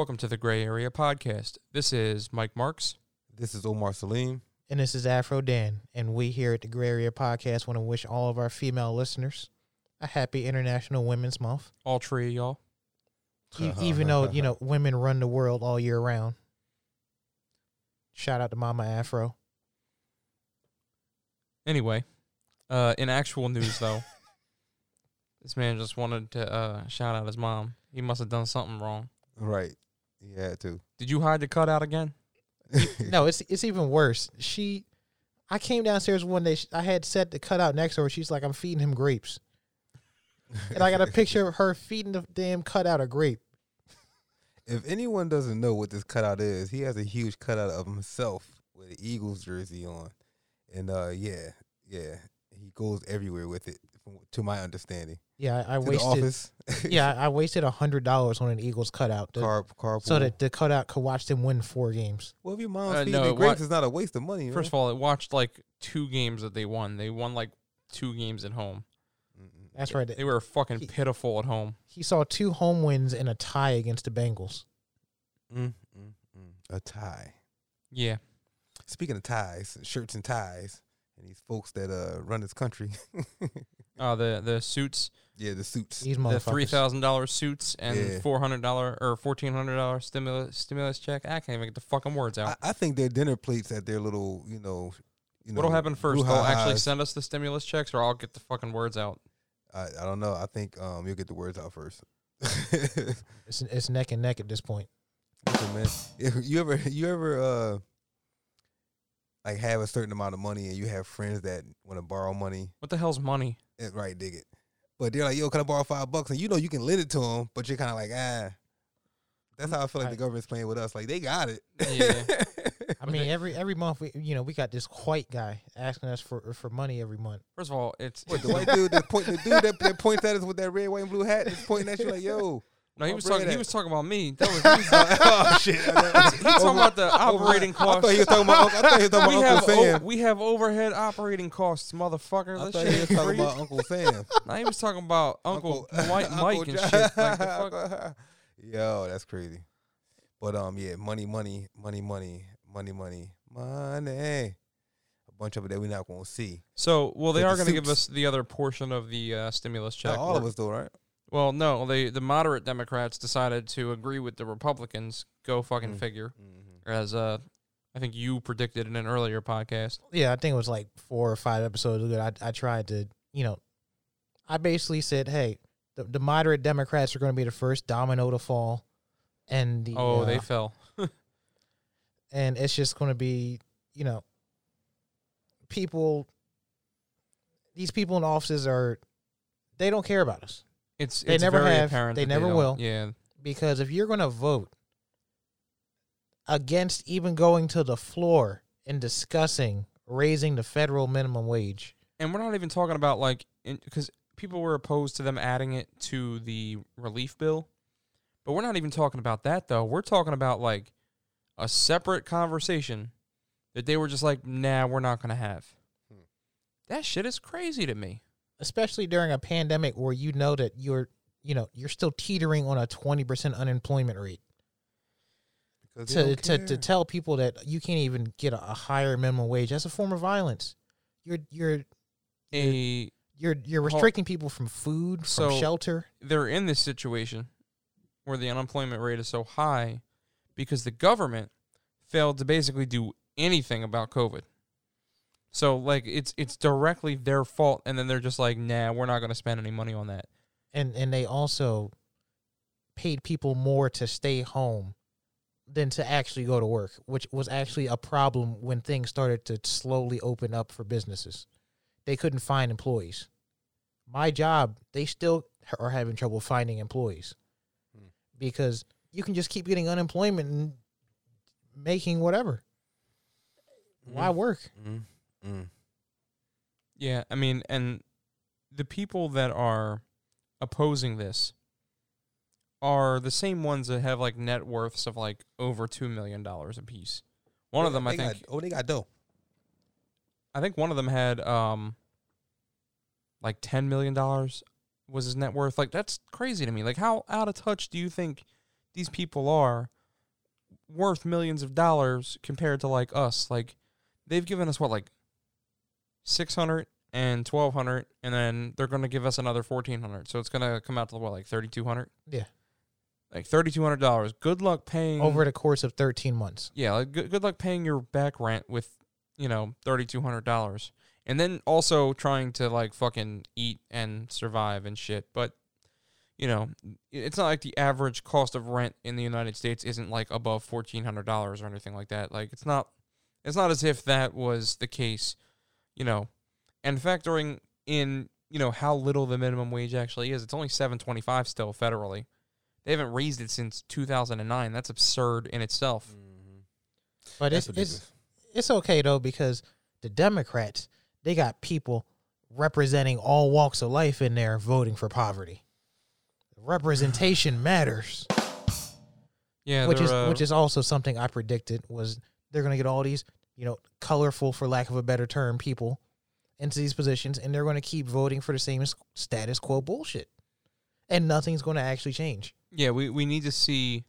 Welcome to the Gray Area Podcast. This is Mike Marks. This is Omar Saleem. And this is Afro Dan. And we here at the Gray Area Podcast want to wish all of our female listeners a happy International Women's Month. All three of y'all. E- even though, you know, women run the world all year round. Shout out to Mama Afro. Anyway, uh, in actual news though, this man just wanted to uh, shout out his mom. He must have done something wrong. Right. He had to. Did you hide the cutout again? No, it's it's even worse. She, I came downstairs one day. sh- I had set the cutout next to her. She's like, I'm feeding him grapes. And I got a picture of her feeding the damn cutout a grape. If anyone doesn't know what this cutout is, he has a huge cutout of himself with an Eagles jersey on. And uh yeah, yeah. He goes everywhere with it, from, to my understanding. Yeah, I, I wasted. Yeah, I wasted a hundred dollars on an Eagles cutout. to- Car, carpool. so that the cutout could watch them win four games. well, if your mom's Uh, feeding no, the it grapes, wa- it's not a waste of money. First of all, it watched like two games that they won. They won like two games at home. That's right. They were fucking He- pitiful at home. He saw two home wins and a tie against the Bengals. mm, mm, mm. a tie. Yeah. Speaking of ties, shirts and ties, and these folks that uh run this country, Uh, the the suits, yeah, the suits. These the motherfuckers. three thousand dollars suits and Yeah. four hundred dollar or fourteen hundred dollar stimulus stimulus check. I can't even get the fucking words out. I, I think their dinner plates at their little, you know, you know. What'll happen first? They'll actually brouhahas. send us the stimulus checks, or I'll get the fucking words out. I, I don't know. I think um you'll get the words out first. It's it's neck and neck at this point. Listen, man. If you ever you ever uh like have a certain amount of money and you have friends that want to borrow money, What the hell's money? Eh, right? Dig it. But they're like, "Yo, can I borrow five bucks?" And you know you can lend it to them, but you're kind of like, ah. That's how I feel like I- the government's playing with us. Like they got it. Yeah. I mean, every every month we you know we got this white guy asking us for for money every month. First of all, it's What the white dude that point the dude that, that points at us with that red, white, and blue hat is pointing at you like, "Yo." No. He was talking. He was talking about me. That was. He was, oh shit! he talking about the operating I thought costs. he was talking about. I thought he was talking about Uncle o- Sam. we have overhead operating costs, motherfucker. I That thought shit he was talking about Uncle Sam. Now he was talking about Uncle, Mike, Uncle Mike and shit. Like. Yo, that's crazy. But um, yeah, money, money, money, money, money, money, money. A bunch of it that we're not gonna see. So, well, they With are the to give us the other portion of the uh, stimulus check. Not all of us, though, right? Well, no, they the moderate Democrats decided to agree with the Republicans. Go fucking Mm. figure. Mm-hmm. As uh, I think you predicted in an earlier podcast. Yeah, I think it was like four or five episodes ago. I I tried to you know, I basically said, hey, the, the moderate Democrats are going to be the first domino to fall, and the Oh, uh, they fell. and it's just going to be you know, people. These people in offices are, they don't care about us. It's They it's never very have, apparent they never don't- will. Yeah, because if you're going to vote against even going to the floor and discussing raising the federal minimum wage, and we're not even talking about like because people were opposed to them adding it to the relief bill, but we're not even talking about that though. We're talking about like a separate conversation that they were just like, nah, we're not gonna have. Hmm. That shit is crazy to me. Especially during a pandemic where you know that you're you know you're still teetering on a 20% unemployment rate. To, to, to tell people that you can't even get a, a higher minimum wage that's a form of violence. You're you're A you're you're restricting people from food from So- shelter. they're in this situation where the unemployment rate is so high because the government failed to basically do anything about COVID. So like it's it's directly their fault and then they're just like, "Nah, we're not going to spend any money on that." and and they also paid people more to stay home than to actually go to work which was actually a problem when things started to slowly open up for businesses. They couldn't find employees. My job they still are having trouble finding employees Hmm. because you can just keep getting unemployment and making whatever. Why work? Mm, mm. Yeah, I mean, and the people that are opposing this are the same ones that have like net worths of like over 2 million dollars a piece. One of them I think got- oh, they got dough. I think one of them had um like ten million dollars was his net worth. Like that's crazy to me. Like how out of touch do you think these people are worth millions of dollars compared to like us. Like they've given us what like 600 and 1200 and then they're going to give us another 1400. So it's going to come out to what like 3200? Yeah. Like $3200. Good luck paying over the course of 13 months. Yeah, like good, good luck paying your back rent with, you know, $3200 and then also trying to like fucking eat and survive and shit. But you know, it's not like the average cost of rent in the United States isn't like above fourteen hundred dollars or anything like that. Like it's not, it's not as if that was the case, you know, and factoring in you know how little the minimum wage actually is. It's only seven twenty five still federally. They haven't raised it since two thousand and nine. That's absurd in itself. Mm-hmm. But it's it's it's okay though because the Democrats they got people representing all walks of life in there voting for poverty. Representation matters. Yeah, which is uh, which is also something I predicted was they're going to get all these you know colorful, for lack of a better term, people into these positions, and they're going to keep voting for the same status quo bullshit, and nothing's going to actually change. yeah. We we need to see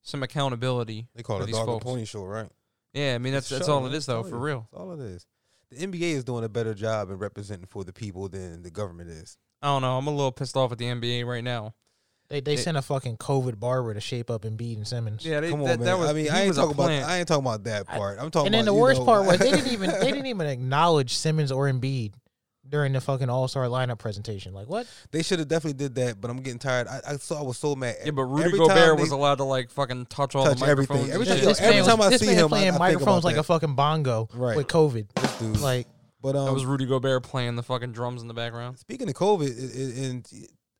some accountability. They call for it a these dog and pony show, right? Yeah, I mean that's that's show, all it is though, for real. That's all it is. The NBA is doing a better job in representing for the people than the government is. I don't know. I'm a little pissed off at the NBA right now. They they They- sent a fucking COVID barber to shape up Embiid and Simmons. Yeah, they, Come on, that, man. that was. I mean, I ain't was a talking about. I ain't talking about that part. I'm talking. and then about, the worst know, part was they didn't even they didn't even acknowledge Simmons or Embiid during the fucking All Star lineup presentation. Like what? they should have definitely did that, but I'm getting tired. I, I saw. I was so mad. yeah, but Rudy Every Gobert they- was allowed to like fucking touch all Touch the everything. microphones. Every and time- shit. yo, this every man time was, I this see man him, I- playing I think microphones about like a fucking bongo Right. with COVID. Dude. Like but um, that was Rudy Gobert playing the fucking drums in the background. Speaking of COVID, it, it, and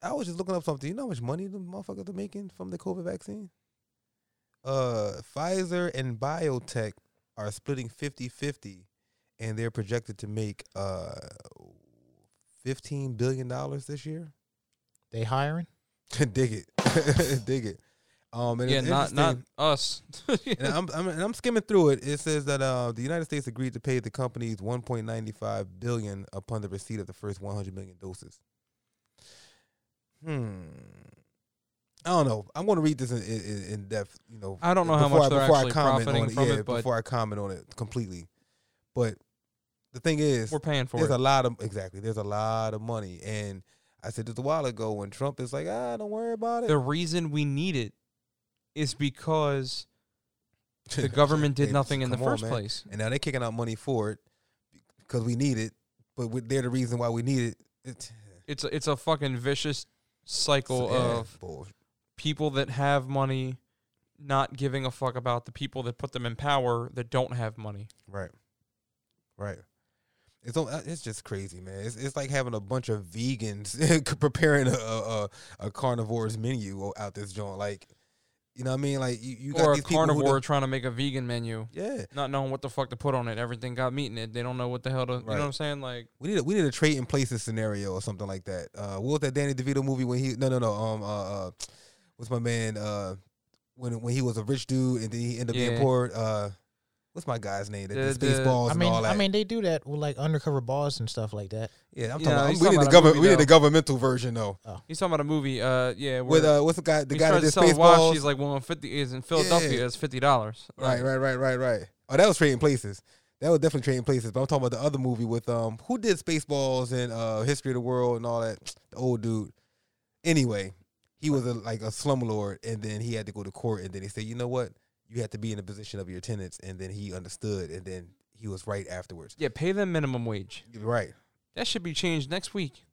I was just looking up something. You know how much money the motherfuckers are making from the COVID vaccine? Uh, Pfizer and BioNTech are splitting 50-50, and they're projected to make uh fifteen billion dollars this year. they hiring. Dig it, dig it. Um, and Yeah, it's not not us. and I'm, I'm and I'm skimming through it. It says that uh, the United States agreed to pay the companies 1.95 billion upon the receipt of the first 100 million doses. Hmm. I don't know. I'm going to read this in, in, in depth. You know, I don't know how much I, they're actually profiting on it. from yeah, it, but before I comment on it completely. But the thing is, we're paying for there's it. a lot of exactly. There's a lot of money, and I said this a while ago when Trump is like, ah, don't worry about it. the reason we need it is because the government did nothing in the on, first man. place. and now they're kicking out money for it because we need it. But they're the reason why we need it. It's It's a, it's a fucking vicious cycle yeah, of bull- people that have money not giving a fuck about the people that put them in power that don't have money. right, right. It's uh, it's just crazy, man. It's it's like having a bunch of vegans preparing a, a a carnivore's menu out this joint. Like, you know what I mean? Like you, you got or a these carnivore trying to make a vegan menu, yeah, not knowing what the fuck to put on it. Everything got meat in it. They don't know what the hell to. You know what I'm saying? Like, we need a, we need a trade in places scenario or something like that. Uh, what was that Danny DeVito movie when he no no no um uh, uh what's my man uh when when he was a rich dude and then he ended up being poor uh what's my guy's name that The- did the- Spaceballs I and mean, all that. I mean, they do that with like undercover boss and stuff like that. yeah, I'm Yeah, talking. About, we talking need the government. We need the governmental version though. he's talking about a movie. Uh, yeah, With uh, what's the guy? The guy trying that to did sell. Spaceballs. He's like, one fifty. is in Philadelphia. Yeah. It's fifty dollars. right, right, right, right, right. Oh, that was trading places. That was definitely trading places. But I'm talking about the other movie with um who did Spaceballs and uh History of the World and all that. The old dude. Anyway, he was a, like a slumlord, and then he had to go to court, and then he said, you know what, you have to be in the position of your tenants, and then he understood, and then he was right afterwards. Yeah, pay them minimum wage. Right. That should be changed next week.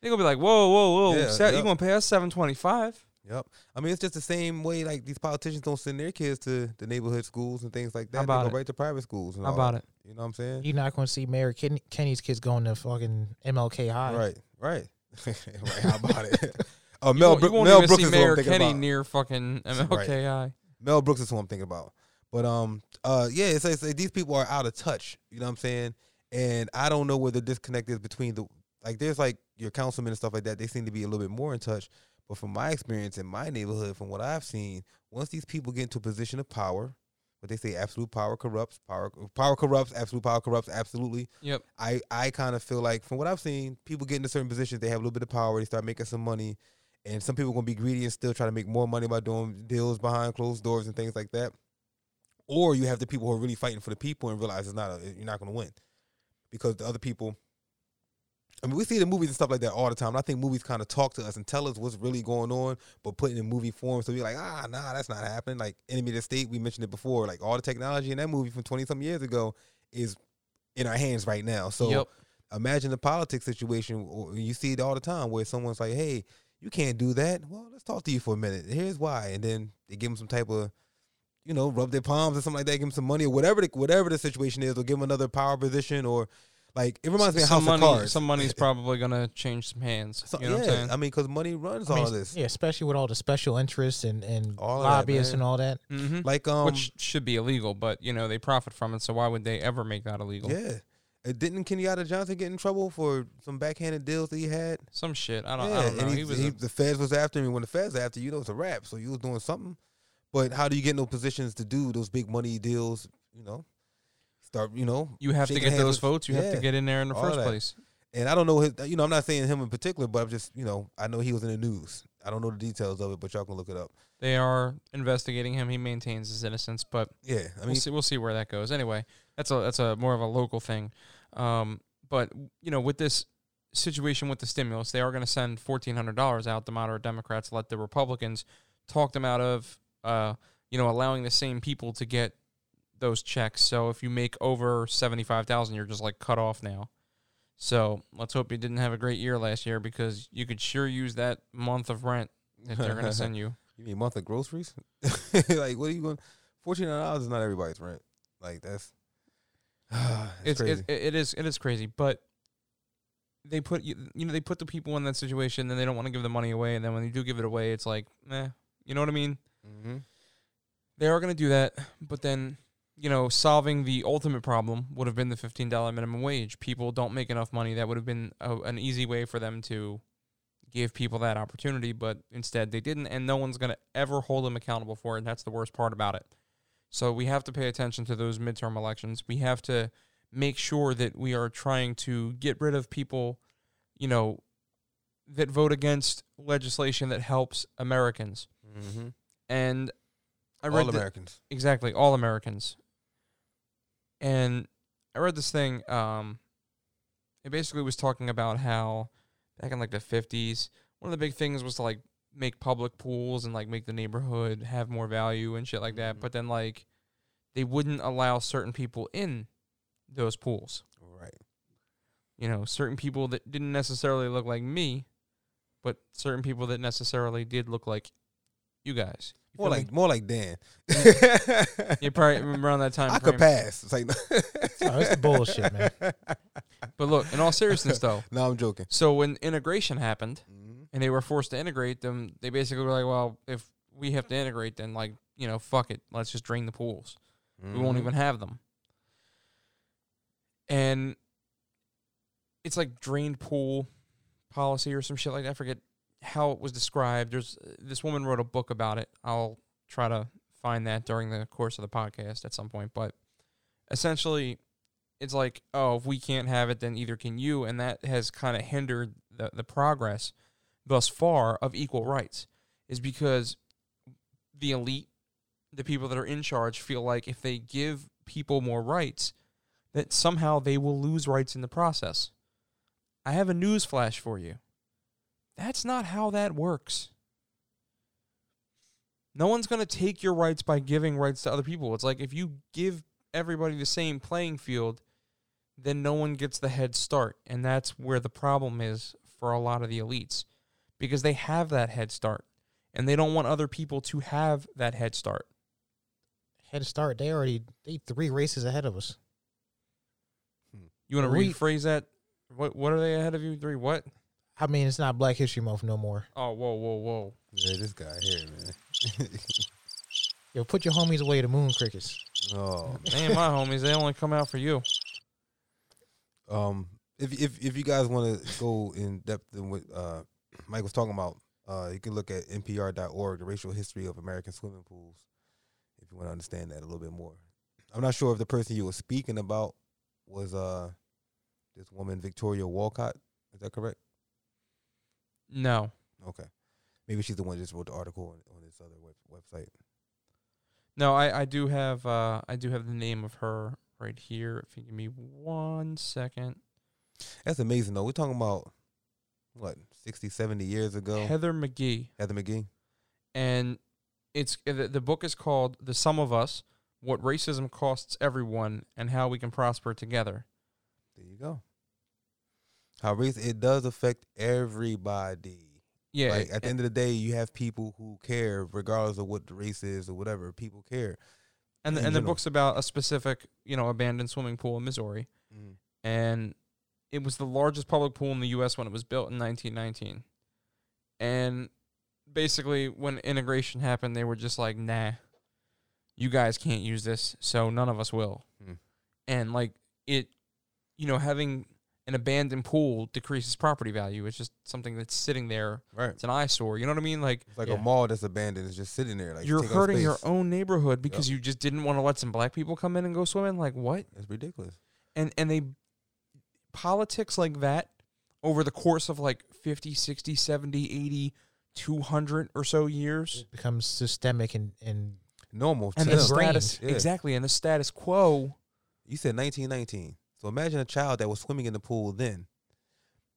They're gonna be like, whoa, whoa, whoa, Yeah, se- you yeah. gonna pay us seven twenty five? Yep. I mean, it's just the same way like these politicians don't send their kids to the neighborhood schools and things like that. How about they it? go right to private schools. And How all about that. it? You know what I'm saying? You're not going to see Mayor Ken- Kenney's kids going to fucking MLK High. Right. Right. right. How about it? Oh, You Mel, won't, you won't Mel even Brooks see is who I'm Mayor Kenney about. near fucking MLK High. Mel Brooks is who I'm thinking about. But um, uh, yeah, it's, it's like these people are out of touch. You know what I'm saying? And I don't know where the disconnect is between the like. There's like your councilmen and stuff like that. They seem to be a little bit more in touch. But from my experience in my neighborhood, from what I've seen, once these people get into a position of power, what they say, absolute power corrupts. Power power corrupts. Absolute power corrupts. Absolutely. Yep. I I kind of feel like from what I've seen, people get into certain positions, they have a little bit of power, they start making some money, and some people are gonna be greedy and still try to make more money by doing deals behind closed doors and things like that. Or you have the people who are really fighting for the people and realize it's not a, you're not gonna win because the other people. I mean, we see the movies and stuff like that all the time. And I think movies kind of talk to us and tell us what's really going on, but put it in movie form. So we're like, ah, nah, that's not happening. Like Enemy of the State, we mentioned it before. Like all the technology in that movie from twenty some years ago is in our hands right now. So yep. imagine the politics situation. You see it all the time where someone's like, "Hey, you can't do that." Well, let's talk to you for a minute. Here's why, and then they give them some type of, you know, rub their palms or something like that. Give them some money or whatever, the, whatever the situation is, or give them another power position or. Like it reminds me of some House money, of Cards. Some money's probably gonna change some hands. So- you know yeah, what I'm saying? I mean, because money runs I mean, all this. Yeah, especially with all the special interests and, and All of that, lobbyists and all that. hmm Like um, Which should be illegal, but you know they profit from it. So why would they ever make that illegal? yeah. Uh, Didn't Kenyatta Johnson get in trouble for some backhanded deals that he had? Some shit. I don't. yeah, I don't know. and He, he, was. he- a- the feds was after him. When the feds after you, know it's a rap. So you was doing something. But how do you get in those positions to do those big money deals? You know, start. You know, you have to get those with- votes. You have to get in there in the first place. And I don't know his. You know, I'm not saying him in particular, but I'm just. You know, I know he was in the news. I don't know the details of it, but y'all can look it up. They are investigating him. He maintains his innocence, but Yeah, I we'll mean, see. We'll see where that goes. Anyway, that's a that's a more of a local thing. Um, but you know, with this situation with the stimulus, they are going to send fourteen hundred dollars out. The moderate Democrats let the Republicans talk them out of, uh, you know, allowing the same people to get those checks. So if you make over seventy five thousand, you're just like cut off now. So let's hope you didn't have a great year last year because you could sure use that month of rent that they're going to send you. you mean month of groceries? like, what are you going? Fourteen hundred dollars is not everybody's rent. Like that's. it's crazy. it, it is it is crazy, but they put you you know they put the people in that situation, and they don't want to give the money away, and then when they do give it away, it's like, eh, you know what I mean? mm-hmm. They are going to do that, but then you know solving the ultimate problem would have been the fifteen dollar minimum wage. People don't make enough money. That would have been a, an easy way for them to give people that opportunity, but instead they didn't, and no one's going to ever hold them accountable for it. And that's the worst part about it. So we have to pay attention to those midterm elections. We have to make sure that we are trying to get rid of people, you know, that vote against legislation that helps Americans. Mm-hmm. And I All read the- Americans. exactly all Americans. And I read this thing. Um, it basically was talking about how back in like the fifties, one of the big things was to like make public pools and like make the neighborhood have more value and shit like that. Mhm. But then like they wouldn't allow certain people in those pools. Right. You know, certain people that didn't necessarily look like me, but certain people that necessarily did look like you guys. You More feel me? like more like Dan. you probably remember around that time. I frame. could pass. It's like Oh, it's bullshit, man. But look, in all seriousness, though, No, I'm joking. so when integration happened Mm-hmm. And they were forced to integrate them, they basically were like, well, if we have to integrate, then like, you know, fuck it. Let's just drain the pools. We Mm-hmm. won't even have them. And it's like drained pool policy or some shit like that. I forget how it was described. There's this woman wrote a book about it. I'll try to find that during the course of the podcast at some point. But essentially, it's like, oh, if we can't have it, then either can you, and that has kind of hindered the the progress thus far of equal rights, is because the elite, the people that are in charge, feel like if they give people more rights, that somehow they will lose rights in the process. I have a news flash for you. That's not how that works. No one's going to take your rights by giving rights to other people. It's like if you give everybody the same playing field, then no one gets the head start. And that's where the problem is for a lot of the elites because they have that head start and they don't want other people to have that head start. Head start. They already they three races ahead of us. You want to We- rephrase that? What what are they ahead of you? Three what? I mean, it's not Black History Month no more. Oh, whoa, whoa, whoa. Yeah, this guy here, man. Yo, put your homies away, the moon crickets. oh, They ain't my homies. They only come out for you. um, if if if you guys want to go in depth in what uh Mike was talking about, uh, you can look at npr.org, the racial history of American swimming pools, if you want to understand that a little bit more. I'm not sure if the person you were speaking about was uh this woman Victoria Wolcott. Is that correct? No. Okay. Maybe she's the one that just wrote the article on, on this other web, website. No, I, I do have uh I do have the name of her right here. If you give me one second. That's amazing though. We're talking about what 60, 70 years ago. Heather McGhee. Heather McGhee. and it's the, the book is called "The Sum of Us: What Racism Costs Everyone and How We Can Prosper Together." There you go. How race it does affect everybody. Yeah, like at the end of the day, you have people who care, regardless of what the race is or whatever. People care. and the, and the book's about a specific you know abandoned swimming pool in Missouri, Mm. and it was the largest public pool in the U.S. when it was built in 1919, and basically when integration happened, they were just like, "Nah, you guys can't use this, so none of us will." Hmm. And like it, you know, having an abandoned pool decreases property value. It's just something that's sitting there. Right. It's an eyesore. You know what I mean? Like It's like Yeah. a mall that's abandoned. It's just sitting there. Like you're take hurting your own neighborhood because you just didn't want to let some black people come in and go swimming. Like what? It's ridiculous. and and they politics like that over the course of like 50 60 70 80 200 or so years It becomes systemic and and Normal. And the them. ingrained. status Yeah. exactly and the status quo You said 1919. So imagine a child that was swimming in the pool then.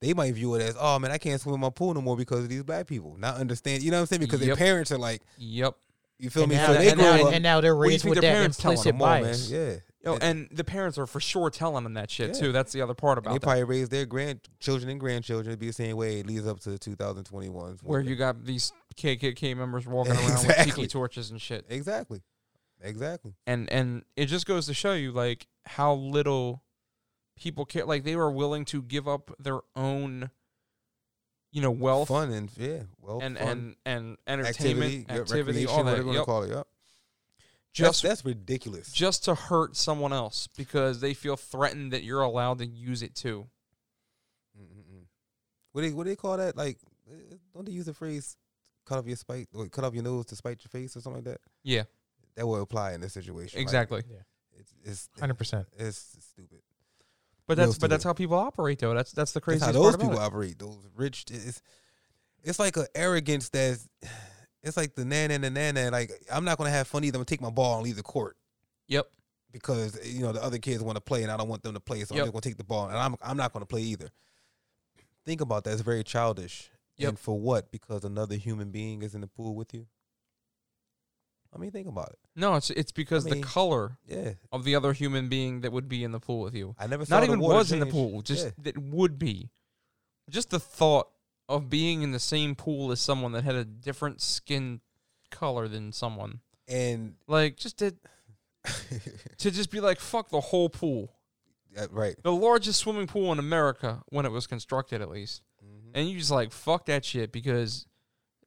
They might view it as, oh man, I can't swim in my pool no more because of these black people. Not understand, you know what I'm saying? Because Yep. their parents are like, yep you feel and me? now, so they and, grow now, up. and now they're What do you raised think with their that parents tell implicit come on, man. bias. Yeah. Yo, And- and the parents are for sure telling them that shit Yeah. too that's the other part about. and they that probably raise their grandchildren and grandchildren to be the same way. It leads up to 2021. where you got these KKK members walking around with tiki torches and shit exactly, exactly. and and it just goes to show you like how little people care like they were willing to give up their own you know wealth fun and yeah, well, and fun, and and entertainment activity, recreation, all that yep. to call it. Yep. Just that's, that's ridiculous. just to hurt someone else because they feel threatened that you're allowed to use it too Mm-mm-mm. What do they what do they call that? Like, eh, don't they use the phrase "cut off your spite" or "cut off your nose to spite your face" or something like that? yeah That will apply in this situation. Like, exactly it's it's Hundred percent. it's stupid. but real that's but that's how people operate though that's that's the That's craziest how part those about people it. operate. Those rich. It's it's like an arrogance that's. It's like the nana and the nana. Like I'm not gonna have fun either. I'm gonna take my ball and leave the court yep because you know the other kids want to play and I don't want them to play. So Yep. I'm just gonna take the ball and I'm I'm not gonna play either. Think about that. It's very childish. Yep. And for what? Because another human being is in the pool with you. I mean, think about it. no it's it's because mean, the color Yeah, of the other human being that would be in the pool with you I never saw not the even was in the pool just Yeah. that would be just the thought of being in the same pool as someone that had a different skin color than someone and like just to to just be like fuck the whole pool Yeah, right. the largest swimming pool in America when it was constructed, at least. Mhm. And you just like fuck that shit because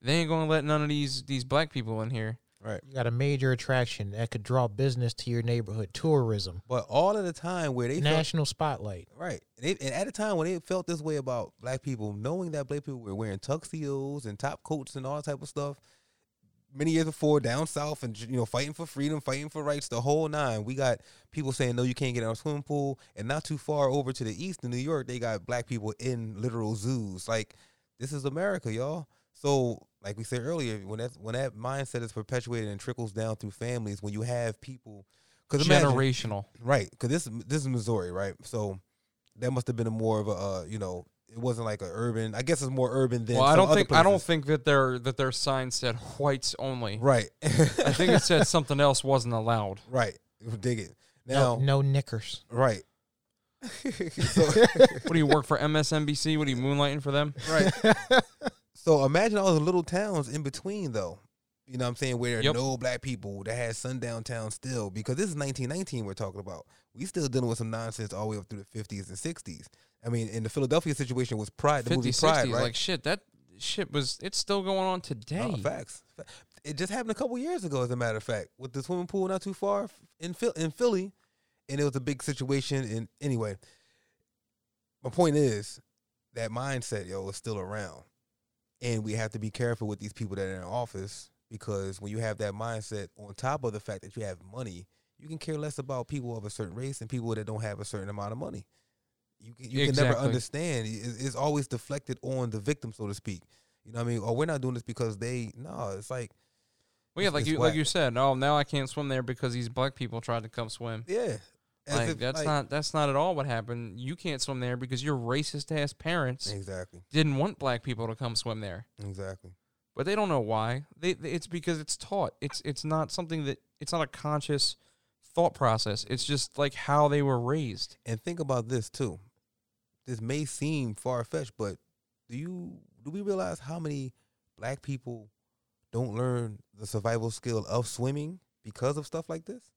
they ain't gonna let none of these these black people in here. Right. You got a major attraction that could draw business to your neighborhood, tourism, But all of the time where they felt, national spotlight. right, and, they, and at a time when they felt this way about black people, knowing that black people were wearing tuxedos and top coats and all that type of stuff, many years before down south and you know fighting for freedom, fighting for rights, the whole nine. We got people saying no, you can't get in our swimming pool, and not too far over to the east in New York, they got black people in literal zoos. Like this is America, y'all. So, like we said earlier, when that when that mindset is perpetuated and trickles down through families, when you have people, because Generational. right? Because this this is Missouri, right? So that must have been a more of a uh, you know, it wasn't like a urban. I guess it's more urban than. Well, I don't other think I don't think that their that their sign said whites only. Right. I think it said something else wasn't allowed. right. Dig it. No, Now, no knickers. right. so, What do you work for MSNBC? What are you moonlighting for them? right. So imagine all the little towns in between, though. You know what I'm saying? Where there are Yep. no black people that had sundown towns still, because this is 1919 we're talking about. We still dealing with some nonsense all the way up through the 50s and 60s. I mean, in the Philadelphia situation was Pride, the 50s, movie Pride, 60s. right? Like shit, that shit was it's still going on today. Oh, facts. It just happened a couple years ago, as a matter of fact, with the swimming pool not too far in in Philly, and it was a big situation. And anyway, my point is that mindset, yo, is still around, and we have to be careful with these people that are in office because when you have that mindset, on top of the fact that you have money, you can care less about people of a certain race and people that don't have a certain amount of money. You can, you can never understand. It- It's always deflected on the victim, so to speak You know what I mean? Or we're not doing this because they. No, it's like Well, yeah, like it's you like you said. Oh, now I can't swim there because these black people tried to come swim. yeah. Like if, that's like- not that's not at all what happened. You can't swim there because your racist ass parents exactly, didn't want black people to come swim there. exactly. But they don't know why. They, they it's because it's taught. It's it's not something that it's not a conscious thought process. It's just like how they were raised. And think about this too. This may seem far fetched, but do you do we realize how many black people don't learn the survival skill of swimming because of stuff like this?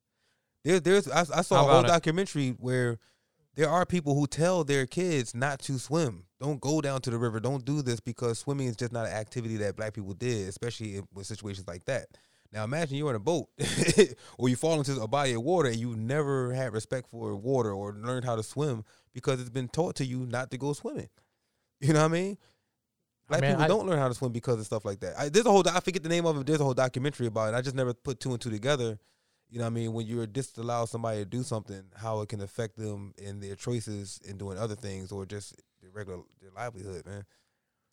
There, there's I, I saw How a whole it? documentary where there are people who tell their kids not to swim. Don't go down to the river. Don't do this because swimming is just not an activity that black people did, especially in, with situations like that. Now imagine you're in a boat or you fall into a body of water and you never had respect for water or learned how to swim because it's been taught to you not to go swimming. You know what I mean? Black mean, people I- don't learn how to swim because of stuff like that. I, there's a whole I forget the name of it. There's a whole documentary about it. I just never put two and two together. You know what I mean? When you're disallow somebody to do something, how it can affect them in their choices in doing other things or just their regular their livelihood, man.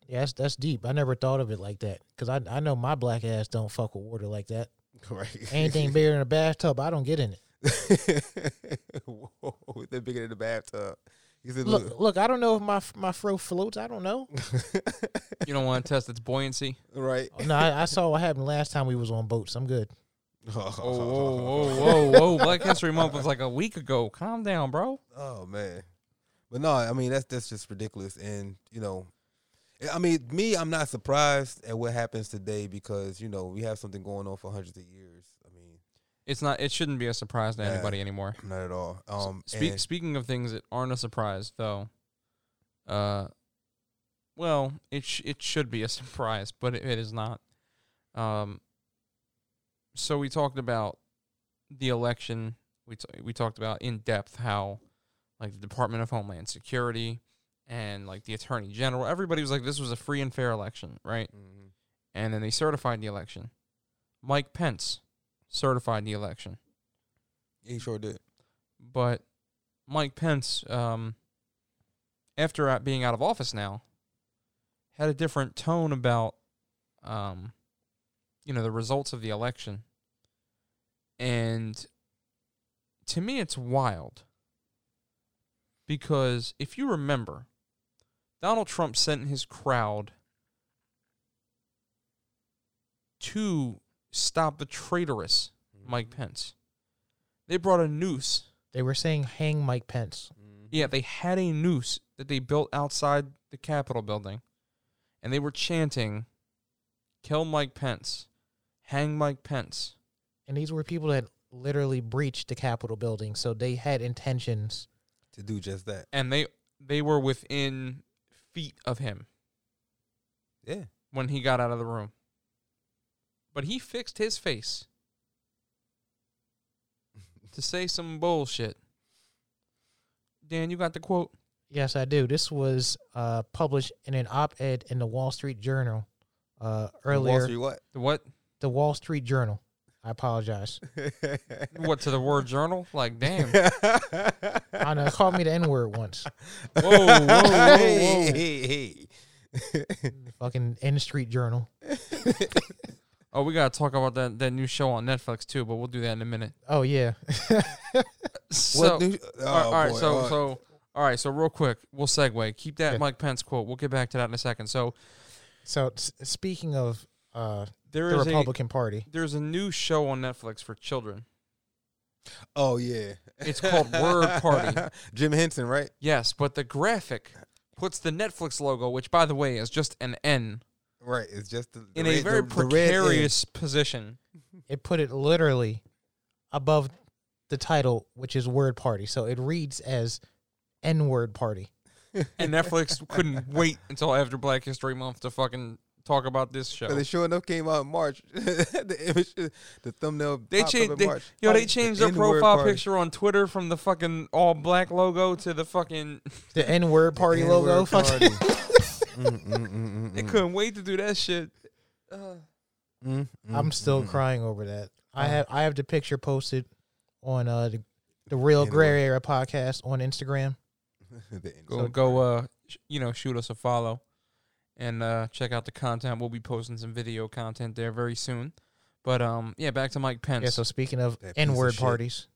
Yeah, that's that's deep. I never thought of it like that because I I know my black ass don't fuck with water like that. Right. Anything bigger than a bathtub, I don't get in it. Whoa, they're bigger than the bathtub. He said, Look, look, I don't know if my my fro floats. I don't know. You don't want to test its buoyancy. right. No, I, I saw what happened last time we was on boats. I'm good. Oh, whoa, whoa, whoa, whoa! Black History Month was like a week ago. Calm down, bro. Oh man, but no, I mean that's that's just ridiculous, and you know, I mean me, I'm not surprised at what happens today because you know we have something going on for hundreds of years. I mean, It's not. It shouldn't be a surprise to Yeah. anybody anymore. not at all. Um, Spe- speaking of things that aren't a surprise, though, uh, well, it sh- it should be a surprise, but it, it is not. Um, so we talked about the election. We t- we talked about in depth how, like the Department of Homeland Security and like the Attorney General, everybody was like, this was a free and fair election, right? Mhm. And then they certified the election. Mike Pence certified the election. he sure did. but Mike Pence, um, after being out of office now, had a different tone about, um, you know, the results of the election. And to me, it's wild because if you remember, Donald Trump sent his crowd to stop the traitorous Mike Pence. They brought a noose They were saying hang Mike Pence. Mhm. yeah, they had a noose that they built outside the Capitol building, and they were chanting, "Kill Mike Pence, hang Mike Pence." And these were people that literally breached the Capitol building, so they had intentions. to do just that. And they they were within feet of him Yeah. when he got out of the room. But he fixed his face to say some bullshit. Dan, you got the quote? Yes, I do. This was uh, published in an op-ed in the Wall Street Journal uh, Wall earlier. Street what? The what? The Wall Street Journal. I apologize. What to the word journal? Like, damn. I know. Called me the N word once. Whoa, whoa, whoa, whoa. Hey, hey, hey. Fucking N Street Journal. Oh, we gotta talk about that that new show on Netflix too, but we'll do that in a minute. Oh yeah. So, What new- all right, oh, all right, boy, so all right. so all right, so real quick, we'll segue. Keep that Yeah. Mike Pence quote. We'll get back to that in a second. So So s- speaking of uh, there the is a Republican Party, there's a new show on Netflix for children. Oh yeah. It's called Word Party. Jim Henson, right? Yes, but the graphic puts the Netflix logo, which by the way is just an N, Right. It's just the, the in a red- very the- the precarious position. it put it literally above the title, which is Word Party. So it reads as N Word Party. And Netflix couldn't wait until after Black History Month to fucking talk about this show. Cause it sure enough came out in March. the image, the thumbnail. They changed. They, March. yo, they The changed their N-word profile party. picture on Twitter from the fucking all black logo to the fucking. The N Word Party N-word logo. Fuck party. Mm, mm, mm, mm, They mm. couldn't wait to do that shit. Uh, Mm, mm, I'm still crying over that. I Oh. have I have the picture posted on uh the, the Real N-word. Gray Area podcast on Instagram. The go go. Uh, sh- you know, shoot us a follow, and uh, check out the content. We'll be posting some video content there very soon. But um, yeah, back to Mike Pence. Yeah. So speaking of That piece of N word shit. parties,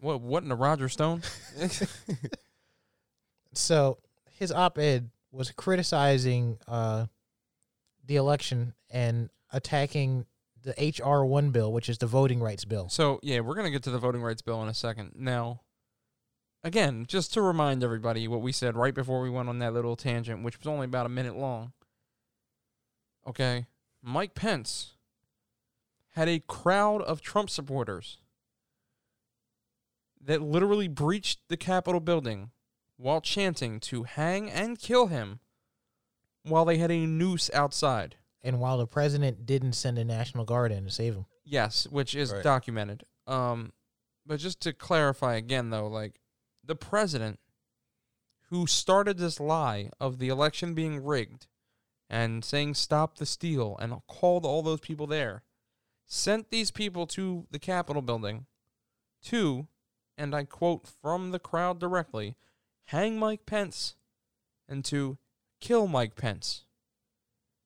what what in the Roger Stone? so his op-ed was criticizing uh, the election and attacking the HR one bill, which is the voting rights bill. So yeah, we're gonna get to the voting rights bill in a second. Now, again, just to remind everybody what we said right before we went on that little tangent, which was only about a minute long. Okay, Mike Pence had a crowd of Trump supporters that literally breached the Capitol building while chanting to hang and kill him while they had a noose outside. And while the president didn't send a national guard in to save him, Yes, which is Right. documented. Um, but just to clarify again, though, like the president who started this lie of the election being rigged and saying stop the steal and called all those people there, sent these people to the Capitol building to, and I quote from the crowd directly, hang Mike Pence and to kill Mike Pence.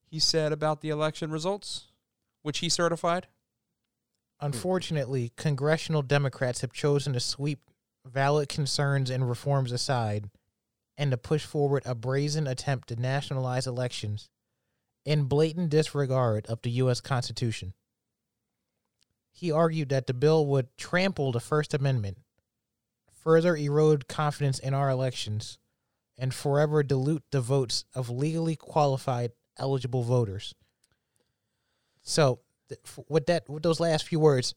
He said about the election results, which he certified. Unfortunately, congressional Democrats have chosen to sweep valid concerns and reforms aside and to push forward a brazen attempt to nationalize elections in blatant disregard of the U.S. Constitution. He argued that the bill would trample the First Amendment, further erode confidence in our elections, and forever dilute the votes of legally qualified eligible voters. So, th- with that, with those last few words,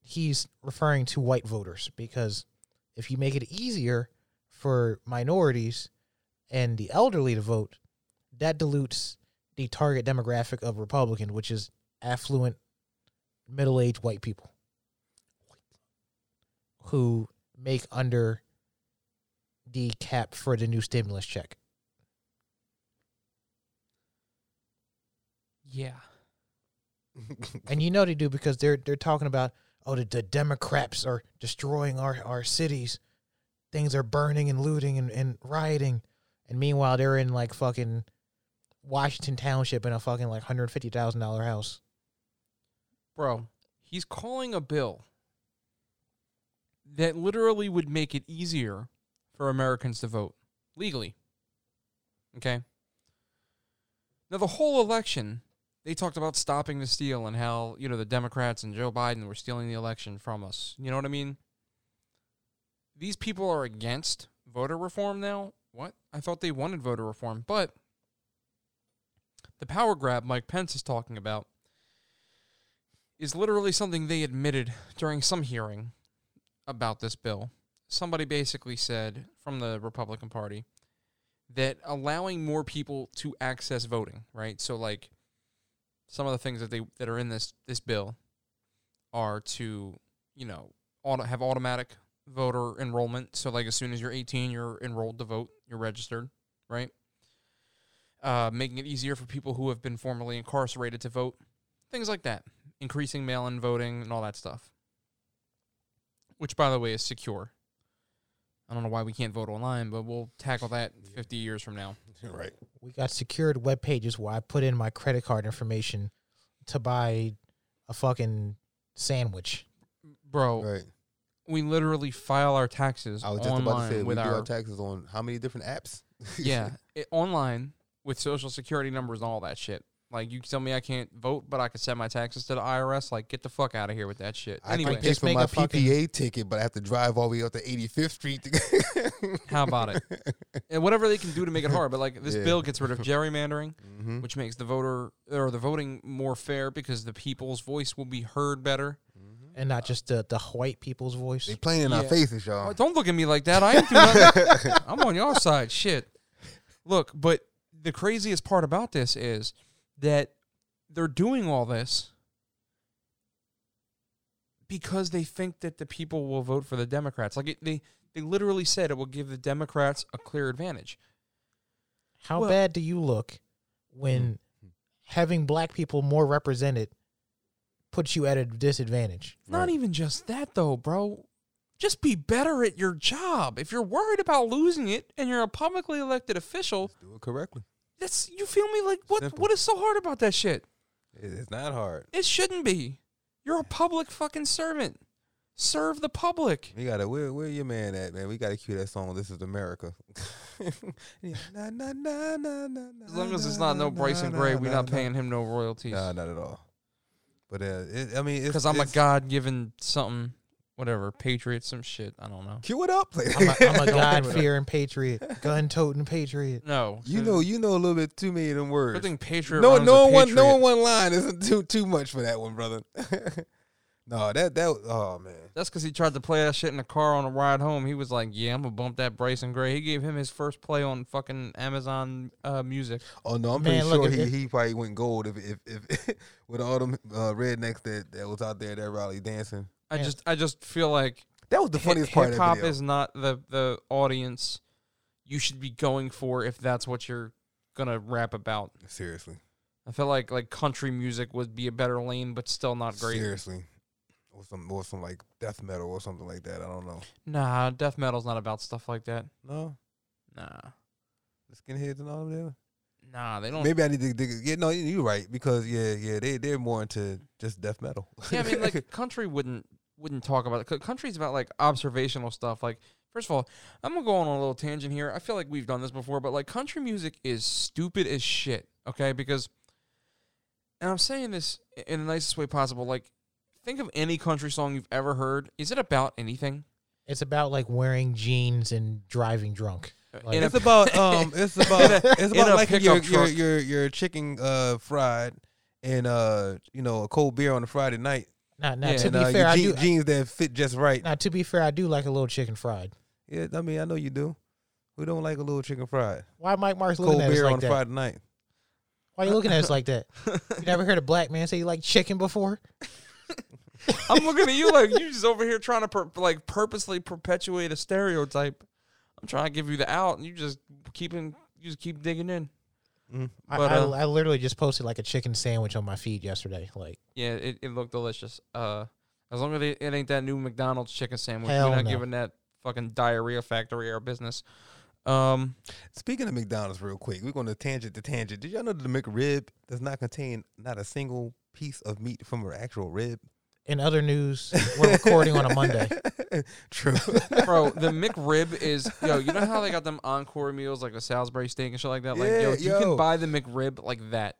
he's referring to white voters because if you make it easier for minorities and the elderly to vote, that dilutes the target demographic of Republican, which is affluent, middle-aged white people who make under the cap for the new stimulus check. Yeah. and you know they do because they're they're talking about oh the, the Democrats are destroying our, our cities, things are burning and looting and, and rioting, and meanwhile they're in like fucking Washington Township in a fucking like hundred fifty thousand dollar house. Bro, he's calling a bill that literally would make it easier for Americans to vote legally. Okay? Now, the whole election, they talked about stopping the steal and how, you know, the Democrats and Joe Biden were stealing the election from us. You know what I mean? These people are against voter reform now. What? I thought they wanted voter reform. But the power grab Mike Pence is talking about is literally something they admitted during some hearing about this bill. Somebody basically said from the Republican Party that allowing more people to access voting, right? So like some of the things that they that are in this this bill are to, you know, auto, have automatic voter enrollment. So like as soon as you're 18, you're enrolled to vote, you're registered, right? Uh, making it easier for people who have been formerly incarcerated to vote, things like that increasing mail in voting and all that stuff. Which, by the way, is secure. I don't know why we can't vote online, but we'll tackle that 50 years from now. right. We got secured web pages where I put in my credit card information to buy a fucking sandwich. Bro, Right. we literally file our taxes I was just online about to say we with do our, our taxes on how many different apps? yeah, it, online with social security numbers and all that shit. Like you tell me I can't vote, but I can send my taxes to the IRS. Like get the fuck out of here with that shit. I Anyway, can pay for my a fucking- PPA ticket, but I have to drive all the way up to 85th Street. To how about it? And whatever they can do to make it hard. But like this Yeah. bill gets rid of gerrymandering. hmm which makes the voter or the voting more fair because the people's voice will be heard better. And not just the, the white people's voice. They playing in our faces, y'all. Oh, don't look at me like that. I ain't doing I'm on your side. Shit. Look, but the craziest part about this is that they're doing all this because they think that the people will vote for the Democrats. Like it, they they literally said it will give the Democrats a clear advantage. How Well- bad do you look when mm-hmm. having black people more represented puts you at a disadvantage? Not Right. even just that though, bro. Just be better at your job. If you're worried about losing it and you're a publicly elected official, Do it correctly. That's you feel me? Like what? Simple. What is so hard about that shit? It's not hard. It shouldn't be. You're a public fucking servant. Serve the public. We gotta where where your man at, man? We gotta cue that song. This is America. Yeah, na, na, na, na, na, As long as it's not no Bryson Gray, we're not paying him no royalties. Nah, not at all. But uh, it, I mean, Because I'm a God given something, whatever, patriot, some shit. I don't know. Cue it up. I'm a, I'm a God give it up. fearing patriot, gun toting patriot. No. you know, you know a little bit too many of them I words. think patriot. No, rhymes no with one, no patriot. one, one line isn't too too much for that one, brother. no, that that oh man, That's because he tried to play that shit in the car on the ride home. He was like, "Yeah, I'm gonna bump that Bryson Gray." He gave him his first play on fucking Amazon uh, Music. oh no, I'm Man, pretty look, sure if he, it- he probably went gold if if if with all them uh, rednecks that that was out there that rally dancing. I Yeah. just, I just feel like That was the funniest part hip hop is not the the audience you should be going for if that's what you're gonna rap about. Seriously, I feel like like country music would be a better lane, but still not great. Seriously, or some or some like death metal or something like that. I don't know. Nah, death metal's not about stuff like that. No, Nah, the skinheads and all of them. nah, they don't. Maybe I need to dig. Yeah, no, you- you're right because yeah, yeah, they they're more into just death metal. Yeah, I mean, like country wouldn't wouldn't talk about it. 'Cause Country's about like observational stuff. Like, first of all, I'm gonna go on a little tangent here. I feel like we've done this before, but like country music is stupid as shit. Okay, because, and I'm saying this in the nicest way possible. Like, think of any country song you've ever heard. Is it about anything? It's about like wearing jeans and driving drunk. Like- In a- it's about um, it's about In a- it's about like your your, your your chicken uh fried and uh you know a cold beer on a Friday night. Now, now Yeah, to and, be uh, fair, your I do. jeans that fit just right. Now to be fair, I do like a little chicken fried. Yeah, I mean I know you do. Who don't like a little chicken fried? Why Mike Mark's looking Cold at us like on that? Friday night. Why you looking at us like that? You never heard a black man say you like chicken before? I'm looking at you like you just over here trying to per- like purposely perpetuate a stereotype. I'm trying to give you the out, and you just keeping you just keep digging in. Mm. I, But, I, uh, I literally just posted like a chicken sandwich on my feed yesterday. Like, Yeah, it, it looked delicious. Uh, as long as it, it ain't that new McDonald's chicken sandwich, Hell we're not no. giving that fucking diarrhea factory our business. Um, Speaking of McDonald's, real quick, we're going to tangent to tangent. Did y'all know that the McRib does not contain not a single piece of meat from an actual rib? In other news, we're recording on a Monday. True. bro, the McRib is yo. You know how they got them encore meals like the Salisbury steak and shit like that. Like yo, Yeah, you yo. can buy the McRib like that,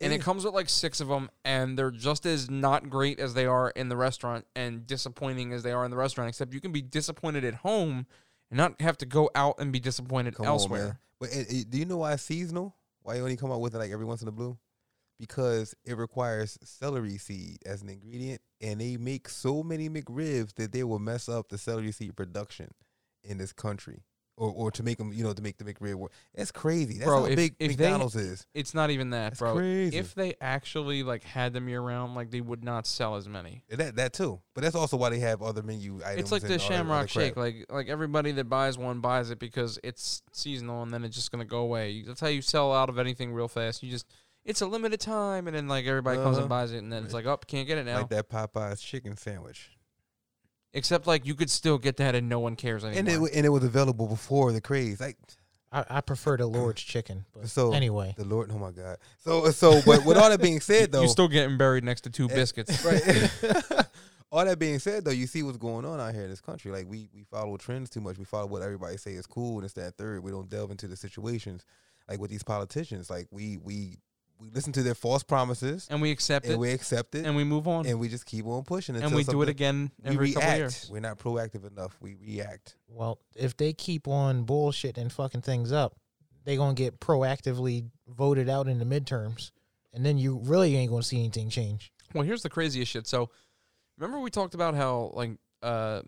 and it comes with like six of them, and they're just as not great as they are in the restaurant, and disappointing as they are in the restaurant. Except you can be disappointed at home and not have to go out and be disappointed Come on, elsewhere. man. But it, it- do you know why it's seasonal? Why you only come out with it like every once in a blue? Because it requires celery seed as an ingredient, and they make so many McRibs that they will mess up the celery seed production in this country, or or to make them, you know, to make the McRib work. That's crazy. That's Bro, how if- big if they- McDonald's is. It's not even that, That's bro. crazy. If they actually like had them year round, like they would not sell as many. That that too, but that's also why they have other menu items. It's like the all that other Shamrock Shake. Like like everybody that buys one buys it because it's seasonal, and then it's just gonna go away. That's how you sell out of anything real fast. You just it's a limited time, and then like everybody comes and Uh-huh. buys it, and then it's like, oh, can't get it now. like that Popeyes chicken sandwich, Except like you could still get that, and no one cares anymore. and it wa- and it was available before the craze. Like I, I prefer the Lord's chicken. But So, anyway, the Lord, oh my God. So so, but with all that being said, though, You're still getting buried next to two Eh, biscuits. right. all that being said, though, you see what's going on out here in this country. Like we we follow trends too much. We follow what everybody say is cool and it's that third. We don't delve into the situations like with these politicians. Like we we we listen to their false promises and we accept and it, we accept it and we move on, and we just keep on pushing. and we do it something- again We every couple react. years. We're not proactive enough. We react. well, if they keep on bullshit and fucking things up, they're gonna get proactively voted out in the midterms, and then you really ain't gonna see anything change. Well, here's the craziest shit. So, remember we talked about how like uh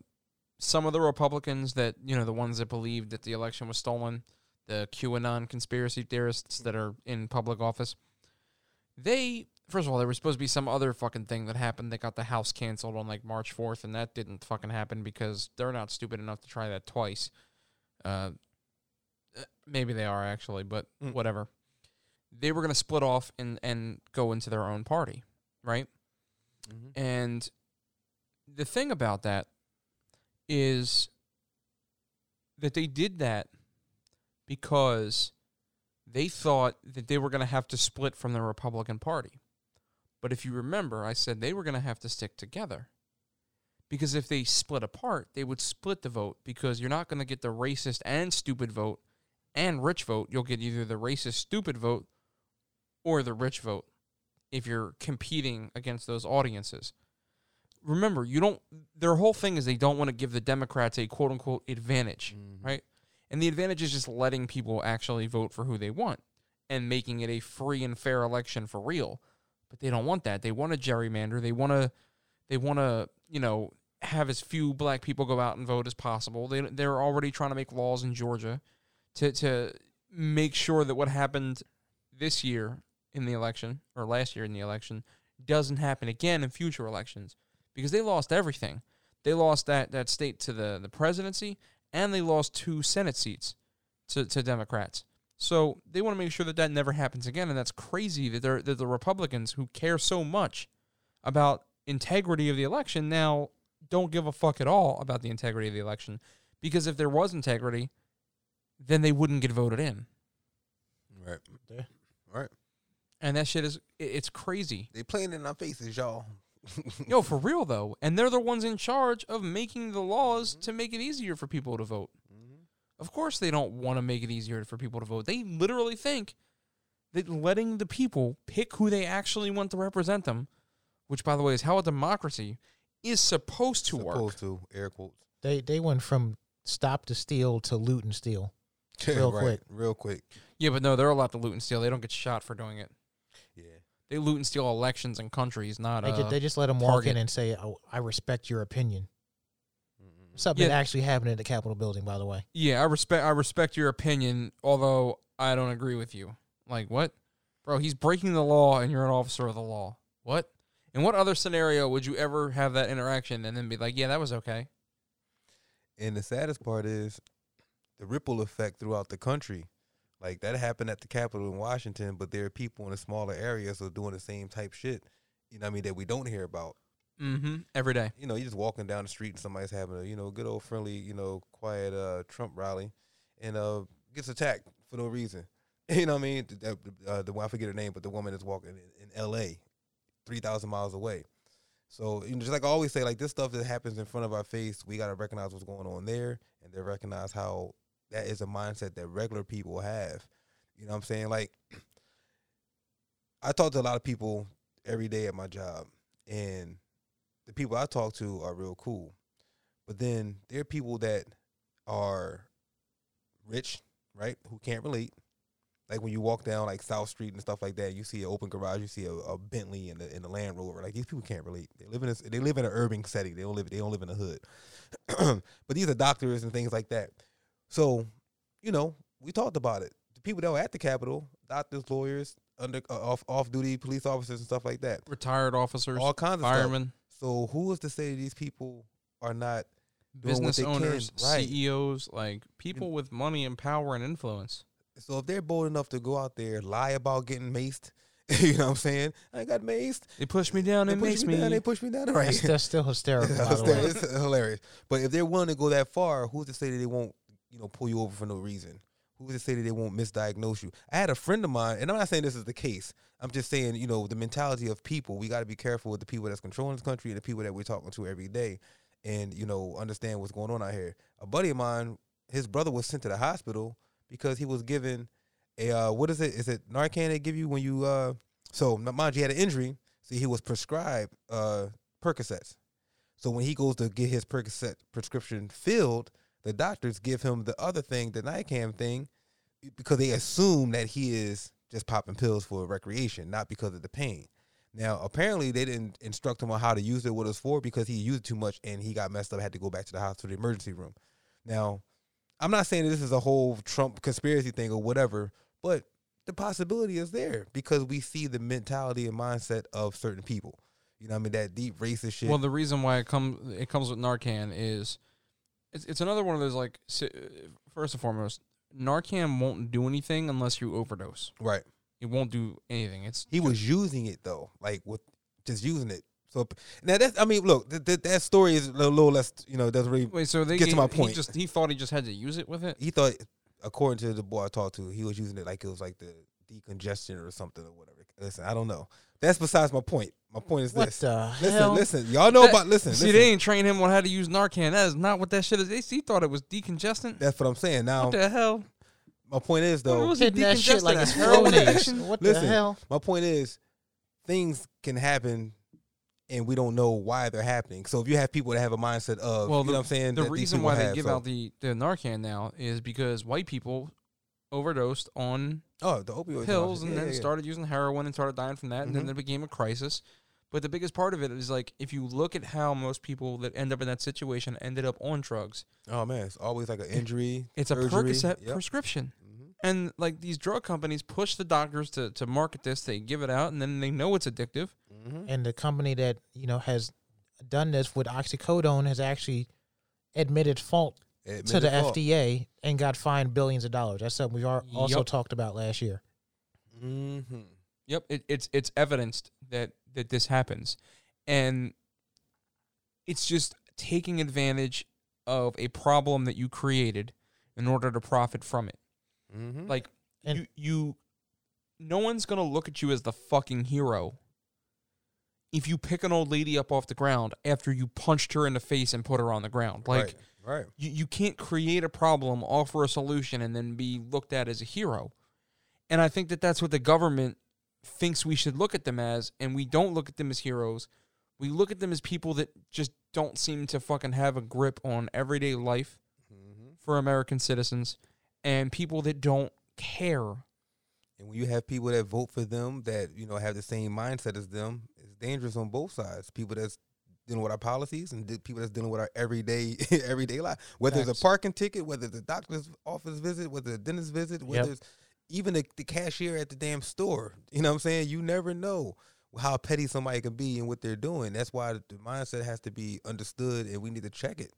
some of the Republicans that you know the ones that believed that the election was stolen, the QAnon conspiracy theorists that are in public office, they first of all there was supposed to be some other fucking thing that happened. They got the House canceled on like March fourth, and that didn't fucking happen because they're not stupid enough to try that twice. Uh, uh, maybe they are actually, but Mm. whatever. They were gonna split off and and go into their own party, right? And the thing about that is that they did that because they thought that they were going to have to split from the Republican Party. But if you remember, I said they were going to have to stick together. Because if they split apart, they would split the vote because you're not going to get the racist and stupid vote and rich vote. You'll get either the racist, stupid vote or the rich vote if you're competing against those audiences. Remember, you don't, their whole thing is they don't want to give the Democrats a quote unquote advantage, Mhm. right? And the advantage is just letting people actually vote for who they want and making it a free and fair election for real. But they don't want that. They want to gerrymander. They want to, they want to, you know, have as few black people go out and vote as possible. They they're already trying to make laws in Georgia to to make sure that what happened this year in the election or last year in the election doesn't happen again in future elections because they lost everything. They lost that that state to the the presidency and they lost two Senate seats to to Democrats. So they want to make sure that that never happens again, and that's crazy that they're that the Republicans who care so much about integrity of the election now don't give a fuck at all about the integrity of the election because if there was integrity, then they wouldn't get voted in, Right. Yeah. Right. and that shit is it's crazy. They playing it in our faces, y'all. Yo, for real though, and they're the ones in charge of making the laws to make it easier for people to vote. Mhm. Of course, they don't want to make it easier for people to vote. They literally think that letting the people pick who they actually want to represent them, which, by the way, is how a democracy is supposed to work. Supposed to air quotes. They they went from stop to steal to loot and steal. Real Right, quick. Real quick. Yeah, but no, they're allowed to loot and steal. They don't get shot for doing it. Yeah. They loot and steal elections and countries, not They, uh, just, they just let them walk in and say, oh, "I respect your opinion." Something Yeah. actually happened in the Capitol building, by the way. Yeah, I respect I respect your opinion, although I don't agree with you. Like what? Bro, he's breaking the law and you're an officer of the law. What? In what other scenario would you ever have that interaction and then be like, "Yeah, that was okay." And the saddest part is the ripple effect throughout the country. Like that happened at the Capitol in Washington, but there are people in the smaller areas who are doing the same type shit. You know I mean? That we don't hear about. Mhm. Every day. You know, you're just walking down the street and somebody's having a, you know, good old friendly, you know, quiet uh Trump rally and uh gets attacked for no reason. You know what I mean? The, the, uh, the I forget her name, but the woman is walking in, in L.A., three thousand miles away. So you know, just like I always say, like this stuff that happens in front of our face, we gotta recognize what's going on there, and then recognize how that is a mindset that regular people have. You know what I'm saying? Like I talk to a lot of people every day at my job, and the people I talk to are real cool. But then there are people that are rich, right, who can't relate. Like when you walk down like South Street and stuff like that, you see an open garage, you see a, a Bentley and the and the Land Rover. Like these people can't relate. They live in a, they live in an urban setting. They don't live they don't live in the hood. but these are doctors and things like that. So, you know, we talked about it. The people that were at the Capitol, doctors, lawyers, under uh, off off duty police officers and stuff like that. Retired officers, All kinds of stuff. firemen, So who is to say these people are not doing what business they can, owners, right. CEOs, like people with money and power and influence. So if they're bold enough to go out there lie about getting maced, you know what I'm saying? I got maced. They pushed me down They and pushed me me. down. They pushed me down. That's, Right. that's still hysterical, by the way. it's hilarious. But if they're willing to go that far, who's to say that they won't, you know, pull you over for no reason? Who's to say that they won't misdiagnose you? I had a friend of mine, and I'm not saying this is the case. I'm just saying, you know, the mentality of people. We got to be careful with the people that's controlling this country and the people that we're talking to every day, and you know, understand what's going on out here. A buddy of mine, his brother was sent to the hospital because he was given a uh, what is it? Is it Narcan they give you when you uh? So mind you, he had an injury. See, he was prescribed uh Percocets. So when he goes to get his Percocet prescription filled, the doctors give him the other thing, the Narcan thing, because they assume that he is just popping pills for recreation, not because of the pain. Now, apparently, they didn't instruct him on how to use it, what it's for, because he used it too much and he got messed up, had to go back to the hospital, the emergency room. Now, I'm not saying this is a whole Trump conspiracy thing or whatever, but the possibility is there because we see the mentality and mindset of certain people. You know what I mean? That deep racist shit. Well, the reason why it comes it comes with Narcan is it's it's another one of those like first and foremost, Narcan won't do anything unless you overdose. right. It won't do anything. It's He was using it though, like with just using it. So now that's I mean, look, th- th- that story is a little, less, you know, doesn't really. wait. So they Get to my He point. just he thought he just had to use it with it. He thought according to the boy I talked to, he was using it like it was like the decongestion or something or whatever. Listen, I don't know. That's besides my point. My point is What this. the Listen, hell? listen. Y'all know That- about listen. See, listen. they ain't trained him on how to use Narcan. That is not what that shit is. They, he thought it was decongestant. That's what I'm saying. Now, what the hell? my point is What though. was it that shit like A it's heroin Flonase. addiction? What Listen. the hell? My point is, things can happen, and we don't know why they're happening. So if you have people that have a mindset of, Well, you know what I'm saying, The that reason why they have, give so- out the, the Narcan now is because white people overdosed on oh the opioid pills and yeah, then yeah. started using heroin and started dying from that, and then Mhm. it became a crisis. But the biggest part of it is like if you look at how most people that end up in that situation ended up on drugs, Oh man, it's always like an injury. it's a. Percocet Yep. prescription. Mhm. And like these drug companies push the doctors to, to market this, they give it out, and then they know it's addictive. Mhm. And the company that you know has done this with oxycodone has actually admitted fault Admitted to the fault. FDA and got fined billions of dollars. That's something we are also Yup. talked about last year. Mhm. Yep, it, it's it's evidenced that that this happens, and it's just taking advantage of a problem that you created in order to profit from it. Mhm. Like And- you, you, no one's gonna look at you as the fucking hero if you pick an old lady up off the ground after you punched her in the face and put her on the ground. Like right, right. you, you can't create a problem, offer a solution, and then be looked at as a hero. And I think that that's what the government thinks we should look at them as, and we don't look at them as heroes. We look at them as people that just don't seem to fucking have a grip on everyday life Mhm. for American citizens and people that don't care. And when you have people that vote for them that you know have the same mindset as them, it's dangerous on both sides. People that's dealing with our policies and people that's dealing with our everyday everyday life. Whether it's a parking ticket, whether it's a doctor's office visit, whether it's a dentist visit, whether Yep. it's even the, the cashier at the damn store. You know what I'm saying? You never know how petty somebody can be and what they're doing. That's why the mindset has to be understood and we need to check it.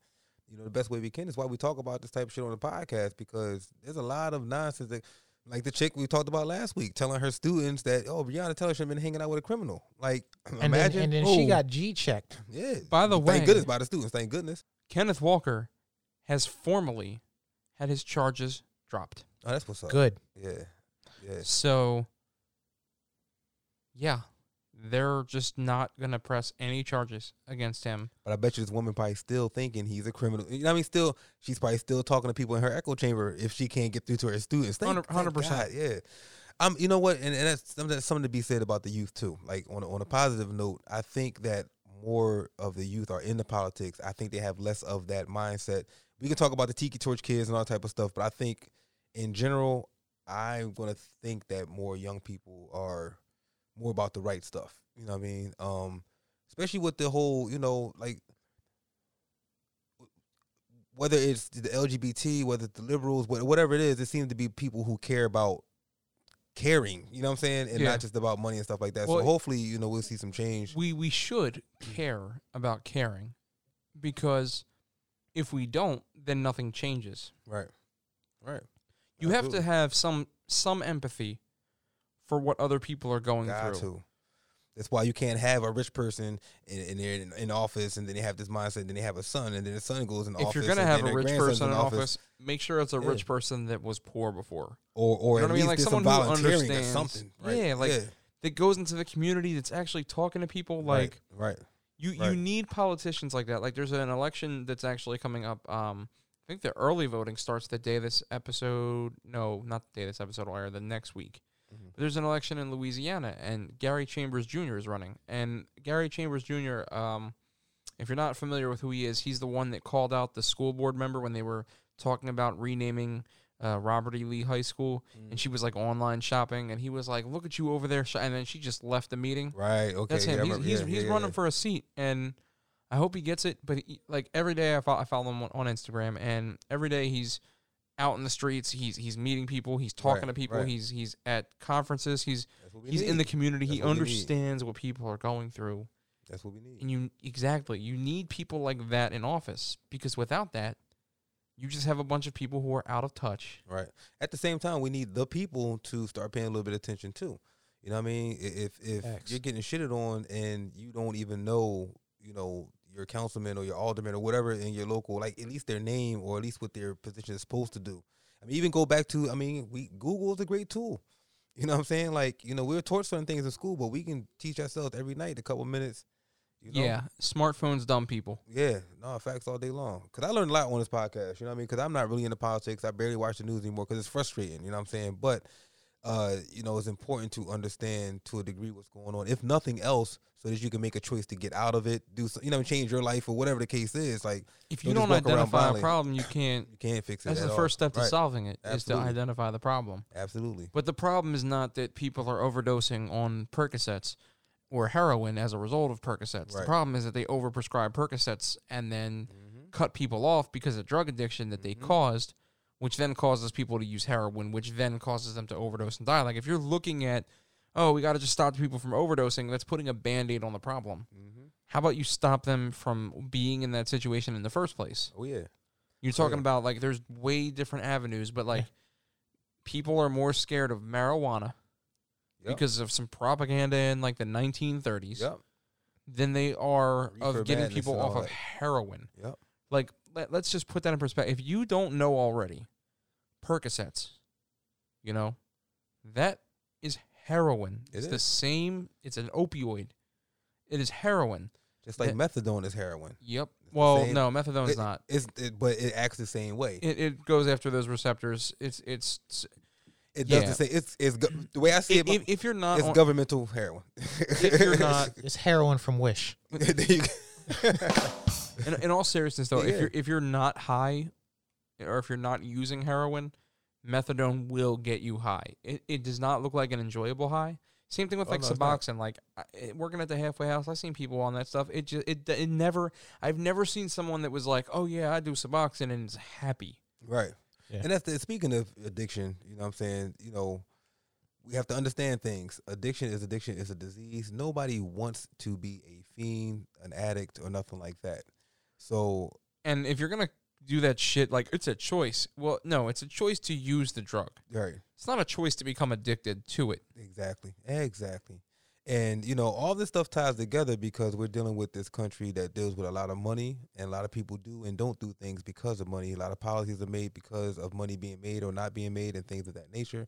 You know, the best way we can is why we talk about this type of shit on the podcast because there's a lot of nonsense that like the chick we talked about last week, telling her students that, oh, Breonna Taylor should have been hanging out with a criminal. Like, And imagine. then, and then she Oh. got G checked. yeah. By the way- thank goodness by the students. Thank goodness. Kenneth Walker has formally had his charges dropped. Oh, that's what's up. Good. Yeah, yeah. So, yeah, they're just not going to press any charges against him. But I bet you this woman probably still thinking he's a criminal. You know what I mean? Still, she's probably still talking to people in her echo chamber if she can't get through to her students. Hundred percent, Yeah. Um, you know what? And, and that's, something- that's something to be said about the youth too. Like on a, on a positive note, I think that more of the youth are into politics. I think they have less of that mindset. We can talk about the tiki torch kids and all type of stuff, but I think in general, I'm gonna think that more young people are more about the right stuff. You know what I mean? Um, especially with the whole, you know, like whether it's the LGBT, whether it's the liberals, whatever it is, it seems to be people who care about caring. You know what I'm saying, and Yeah. not just about money and stuff like that. Well, so hopefully, you know, we'll see some change. We we should care about caring because if we don't, then nothing changes. Right, right. You have to have some some empathy for what other people are going through. That's why you can't have a rich person in, in there in, in office, and then they have this mindset, and then they have a son, and then the son goes in If office. If you're gonna have a rich person in office, make sure it's a Yeah. rich person that was poor before. or or You know at what I mean? least Like someone who understands. something. Right? Yeah, like, yeah. That goes into the community that's actually talking to people like right, right. You you Right. need politicians like that. Like there's an election that's actually coming up. Um, I think the early voting starts the day this episode. No, not the day this episode will air. The next week. There's an election in Louisiana, and Gary Chambers Jr. is running. And Gary Chambers Jr. Um, if you're not familiar with who he is, he's the one that called out the school board member when they were talking about renaming uh, Robert E. Lee High School, Mm. and she was like online shopping, and he was like, "Look at you over there," and then she just left the meeting. Right. Okay. That's yeah, him. He's remember- he's, yeah, he's yeah, running yeah. for a seat, and I hope he gets it. But he, like every day, I follow, I follow him on Instagram, and every day he's out in the streets. He's he's meeting people. He's talking Right, to people. right. He's he's at conferences. He's That's what we he's in the community. That's he what understands what people are going through, That's what we need. and you exactly you need people like that in office because without that, you just have a bunch of people who are out of touch. Right. At the same time, we need the people to start paying a little bit of attention too. You know what I mean? If if Facts. you're getting shitted on and you don't even know, you know, your councilman or your alderman or whatever in your local, like at least their name or at least what their position is supposed to do. I mean, even go back to I mean, we Google is a great tool. You know what I'm saying? Like, you know, we're taught certain things in school, but we can teach ourselves every night a couple minutes. You know? Yeah, smartphones dumb people. Yeah, no facts all day long. Cause I learned a lot on this podcast. You know what I mean? Cause I'm not really into politics. I barely watch the news anymore because it's frustrating. You know what I'm saying? But uh, you know, it's important to understand to a degree what's going on, if nothing else, so that you can make a choice to get out of it, do some, you know, change your life or whatever the case is. Like If you Don't don't just walk around identify a problem, you can't. you can't fix it. That's at the all. first step to Right. solving it is to identify the problem. Absolutely. But the problem is not that people are overdosing on Percocets or heroin as a result of Percocets. The problem is that they overprescribe Percocets and then Mm-hmm. cut people off because of drug addiction that they Mhm. caused, which then causes people to use heroin, which then causes them to overdose and die. Like if you're looking at, oh, we got to just stop people from overdosing, that's putting a band aid on the problem. Mm-hmm. How about you stop them from being in that situation in the first place? Oh yeah. You're Oh, talking yeah. about like there's way different avenues, but like people are more scared of marijuana Yep. because of some propaganda in like the 1930s Yep. than they are Reefer of getting people off of that. heroin. Yep. Like let, let's just put that in perspective. If you don't know already, Percocets, you know, that is heroin. It it's the same. It's an opioid. It is heroin. Just like That- methadone is heroin. Yep. It's Well, same- no, methadone is It- not. It's it, but it acts the same way. It, it goes after those receptors. It's it's It does yeah. the same. It's it's go- the way I see if, it. if, if you're not it's on- governmental heroin. if you're not It's heroin from Wish. There you go. in, in all seriousness though, Yeah. if you're if you're not high, or if you're not using heroin, methadone will get you high. It it does not look like an enjoyable high. Same thing with Oh, like no, it's not. Suboxone. Like I- eh, working at the halfway house, I've seen people on that stuff. It just it it never. I've never seen someone that was like, oh yeah, I do Suboxone and is happy. Right. Yeah. And that's the, speaking of addiction, you know what I'm saying, you know, we have to understand things. Addiction is addiction is a disease. Nobody wants to be a fiend, an addict or nothing like that. So, And if you're gonna do that shit, like it's a choice. Well, no, it's a choice to use the drug. right. It's not a choice to become addicted to it. Exactly. Exactly. And you know, all this stuff ties together because we're dealing with this country that deals with a lot of money and a lot of people do and don't do things because of money. A lot of policies are made because of money being made or not being made and things of that nature.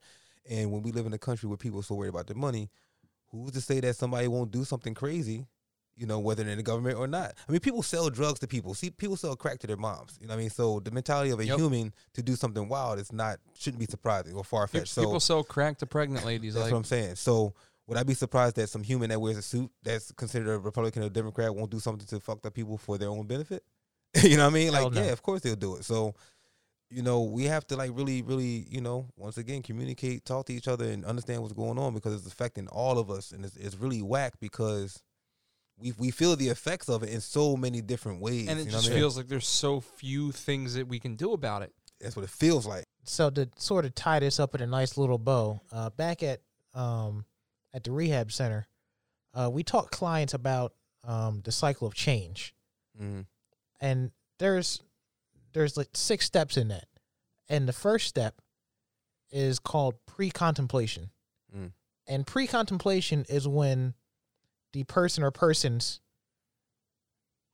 And when we live in a country where people are so worried about their money, who's to say that somebody won't do something crazy, you know, whether they're in the government or not? I mean, people sell drugs to people. See, people sell crack to their moms. You know what I mean? So the mentality of a Yep. human to do something wild is not shouldn't be surprising or far fetched. So People sell crack to pregnant ladies. that's like what I'm saying. So would I be surprised that some human that wears a suit that's considered a Republican or Democrat won't do something to fuck up people for their own benefit? you know what I mean? Like, no. yeah, of course they'll do it. So, you know, we have to like really, really, you know, once again, communicate, talk to each other, and understand what's going on because it's affecting all of us, and it's, it's really whack because we we feel the effects of it in so many different ways. and it you know just I mean? feels like there's so few things that we can do about it. that's what it feels like. So to sort of tie this up in a nice little bow, uh, back at um, at the rehab center, uh, we taught clients about um, the cycle of change, Mm-hmm. and there's there's like six steps in that, and the first step is called pre-contemplation, Mm. and pre-contemplation is when the person or persons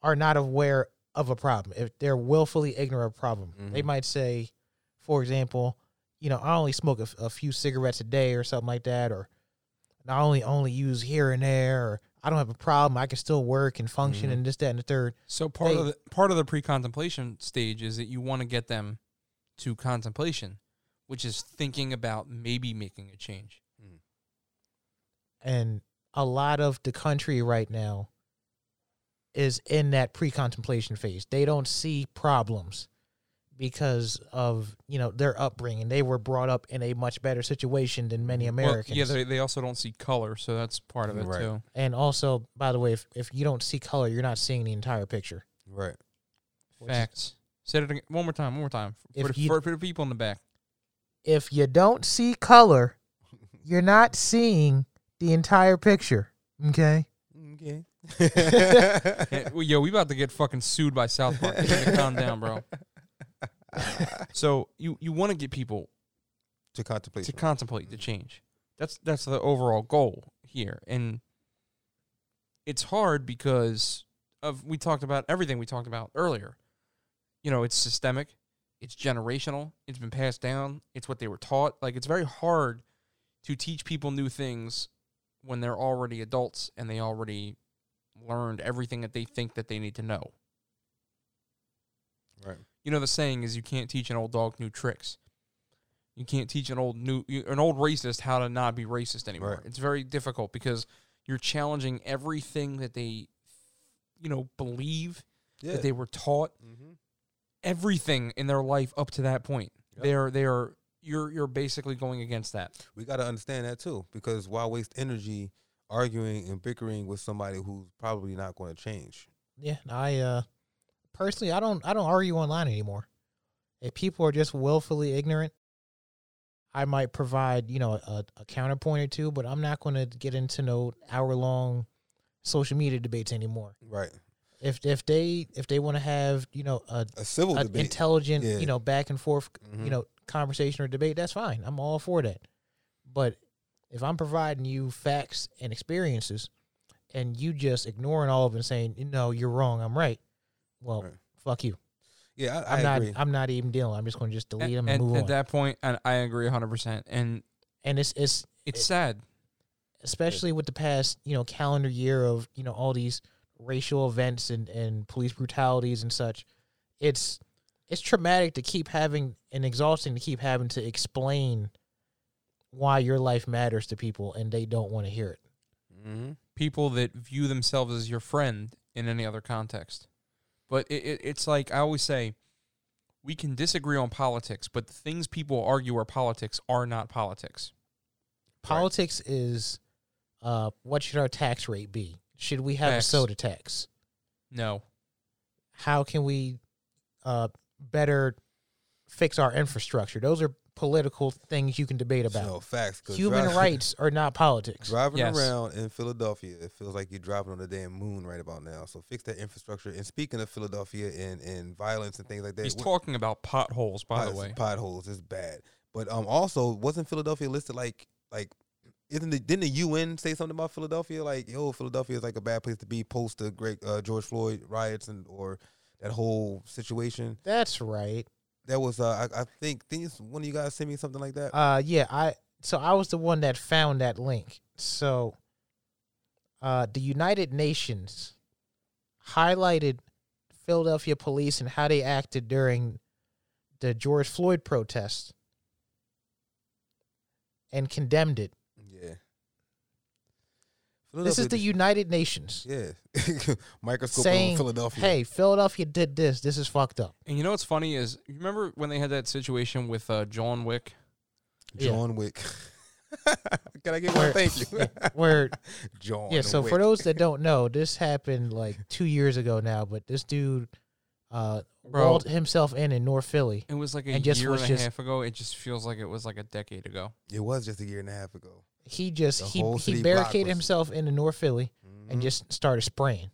are not aware of a problem. If they're willfully ignorant of a problem, they Mhm. might say, for example, you know, I only smoke a, f- a few cigarettes a day or something like that, or I only only use here and there, or I don't have a problem. I can still work and function Mhm. and this, that, and the third. So part They- of the part of the pre-contemplation stage is that you want to get them to contemplation, which is thinking about maybe making a change. And a lot of the country right now is in that pre-contemplation phase. They don't see problems because of you know their upbringing. They were brought up in a much better situation than many Mm-hmm. Well, Americans. yeah, they, they also don't see color, so that's part of it Right. too. and also, by the way, if, if you don't see color, you're not seeing the entire picture. Right. Facts. Say it again, one more time. One more time for, If the, you- for, for the people in the back. If you don't see color, you're not seeing the entire picture. Okay. Okay. Hey, well, yo, we about to get fucking sued by South Park. You need to calm down, bro. So you you want to get people to contemplate. to contemplate the change. That's that's the overall goal here, and it's hard because of we talked about everything we talked about earlier. You know, it's systemic, it's generational. It's been passed down. It's what they were taught. Like it's very hard to teach people new things when they're already adults and they already learned everything that they think that they need to know. Right. You know the saying is you can't teach an old dog new tricks. You can't teach an old new an old racist how to not be racist anymore. Right. It's very difficult because you're challenging everything that they you know believe Yeah. that they were taught mm-hmm. everything in their life up to that point. Yep. They are they are you're you're basically going against that. We got to understand that too, because why waste energy arguing and bickering with somebody who's probably not going to change? Yeah, I uh personally I don't I don't argue online anymore. If people are just willfully ignorant, I might provide, you know, a, a counterpoint or two, but I'm not going to get into no hour long social media debates anymore. Right. If if they if they want to have, you know, a A civil an debate. intelligent, Yeah. you know, back and forth, Mhm. you know, conversation or debate, that's fine. I'm all for that. But if I'm providing you facts and experiences and you just ignoring all of it and saying, no, you're wrong, I'm right, well, Right. fuck you. yeah, I, I'm I not agree. I'm not even dealing. I'm just going to just delete them and and move at on. At that point, and I agree 100%. And and it's it's it's It- sad. especially with the past, you know, calendar year of, you know, all these racial events and, and police brutalities and such. It's it's traumatic to keep having and exhausting to keep having to explain why your life matters to people and they don't want to hear it. mm-hmm. people that view themselves as your friend in any other context. But it, it, it's like I always say, we can disagree on politics, but the things people argue are politics are not politics. Politics is uh what should our tax rate be? Should we have Facts. a soda tax? No. How can we uh better fix our infrastructure? Those are political things you can debate about. So facts. 'cause Human dri- rights are not politics. Driving Yes. around in Philadelphia, it feels like you're driving on the damn moon right about now. So fix that infrastructure. And speaking of Philadelphia and, and violence and things like that, He's what- talking about potholes, by the way. potholes is bad. But um, also wasn't Philadelphia listed like like isn't the, didn't the UN say something about Philadelphia like yo Philadelphia is like a bad place to be post the great uh, George Floyd riots and or that whole situation That's right. that was uh, I, I think think one of you guys sent me something like that Uh yeah, I so I was the one that found that link. So uh the United Nations highlighted Philadelphia police and how they acted during the George Floyd protests and condemned it. Yeah This is the United Nations yeah microscope saying, on Philadelphia "Hey, Philadelphia did this. This is fucked up." And you know what's funny is, you remember when they had that situation with uh, John Wick? Yeah. John Wick can I get Where- one thank you Where John yeah, so Wick. for those that don't know, this happened like 2 years ago now, but this dude uh Bro. walled himself in in North Philly. It was like a And just year was and a just- half ago. It just feels like it was like a decade ago. it was just a year and a half ago He just The he whole he city block barricaded was- himself into North Philly and Mhm. just started spraying.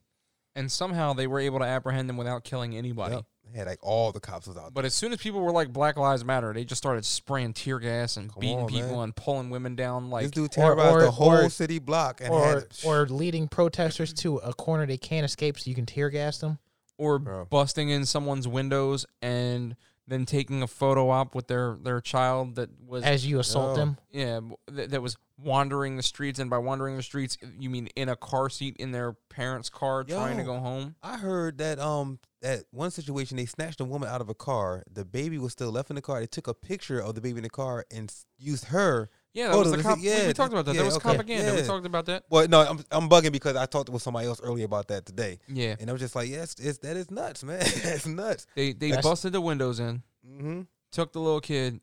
And somehow they were able to apprehend him without killing anybody. Yep. They had like all the cops was out But as soon as people were like Black Lives Matter, they just started spraying tear gas and Come beating on, people man. and pulling women down. Like this dude or- terrorized or- the whole or- city block and or had or leading protesters to a corner they can't escape so you can tear gas them. Or Bro. busting in someone's windows and then taking a photo op with their their child that was as you assault Oh. them. yeah that, that was wandering the streets and by wandering the streets you mean in a car seat in their parents' car trying to go home. I heard that um that one situation they snatched a woman out of a car. The baby was still left in the car. They took a picture of the baby in the car and used her. Yeah, that Oh, was the the- cop. yeah, we, talked about that. yeah, that was okay, propaganda. We talked about that. Well, no, I'm I'm bugging because I talked with somebody else earlier about that today, Yeah, and I was just like, yes, it's that is nuts, man. That's nuts. they they That's- busted the windows in, Mm-hmm. took the little kid,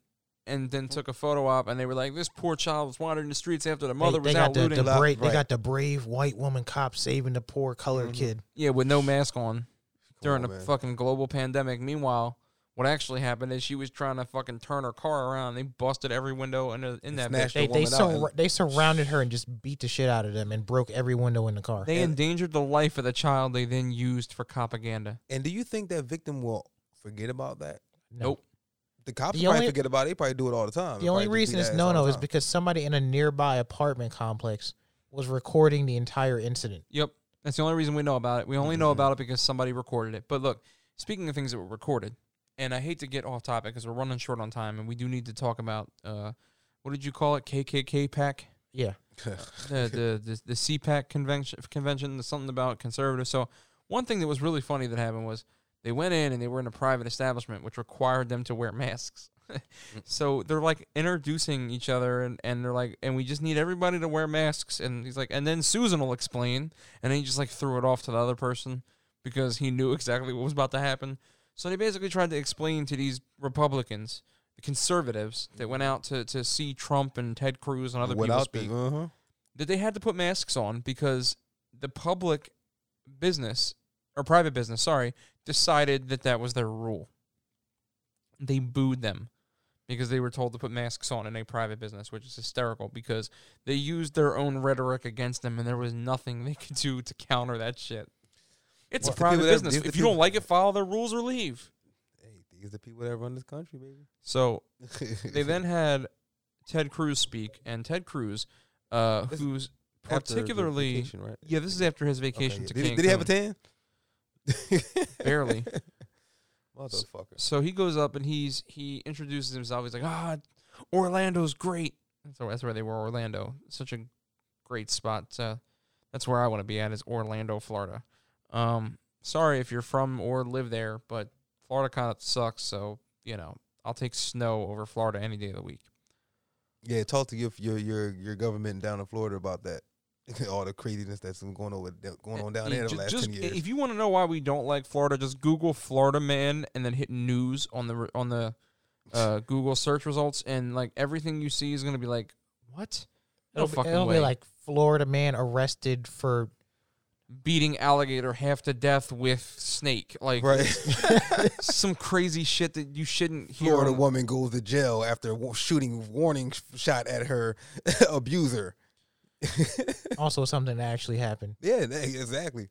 and then took a photo op, and they were like, "This poor child was wandering the streets after the mother they, was they out got the, looting." the Lot- brave, they got the brave white woman cop saving the poor colored Mhm. kid. yeah, with no mask on during on, a man. fucking global pandemic. Meanwhile, what actually happened is she was trying to fucking turn her car around. They busted every window in, the, in that snatched bitch. the They they, sur- they surrounded her and just beat the shit out of them and broke every window in the car. They And- endangered the life of the child they then used for propaganda. And do you think that victim will forget about that? No. Nope. The cops The probably only- forget about it. They probably do it all the time. The They only reason it's no no is because somebody in a nearby apartment complex was recording the entire incident. Yep. That's the only reason we know about it. We only know Mhm. about it because somebody recorded it. But look, speaking of things that were recorded, and I hate to get off topic because we're running short on time, and we do need to talk about uh, what did you call it? KKK pack. Yeah. the the the, the CPAC convention convention something about conservatives. So one thing that was really funny that happened was they went in and they were in a private establishment which required them to wear masks. so they're like introducing each other and, and they're like and we just need everybody to wear masks and he's like and then Susan will explain and then he just like threw it off to the other person because he knew exactly what was about to happen. So they basically tried to explain to these Republicans, the conservatives that went out to, to see Trump and Ted Cruz and other people Without speak uh-huh. that they had to put masks on because the public business or private business, sorry, decided that that was their rule. They booed them because they were told to put masks on in a private business, which is hysterical because they used their own rhetoric against them and there was nothing they could do to counter that shit. It's a private people business. If you don't like it, follow their rules or leave. Hey, these are the people that run this country, baby. So they then had Ted Cruz speak, and Ted Cruz, uh, This- who's particularly vacation, right? yeah, this is after his Okay, vacation yeah. to did, he, did he have a tan? Barely. Motherfucker. So he goes up and he's he introduces himself. He's like, ah, Orlando's great. So that's where they were, Orlando. Such a great spot. Uh, that's where I want to be at is Orlando, Florida. Um, sorry if you're from or live there, but Florida kind of sucks. So you know, I'll take snow over Florida any day of the week. Yeah, talk to your your your your government down in Florida about that. All the craziness that's been going over going on down Yeah, there the last just, ten years. If you want to know why we don't like Florida, just Google Florida man and then hit news on the on the uh, Google search results, and like everything you see is gonna be like, what? No It'll, be, fucking it'll way. be like Florida man arrested for beating alligator half to death with snake, like right. some crazy shit that you shouldn't hear. Florida on- woman goes to jail after shooting warning shot at her abuser. also something that actually happened. yeah, exactly.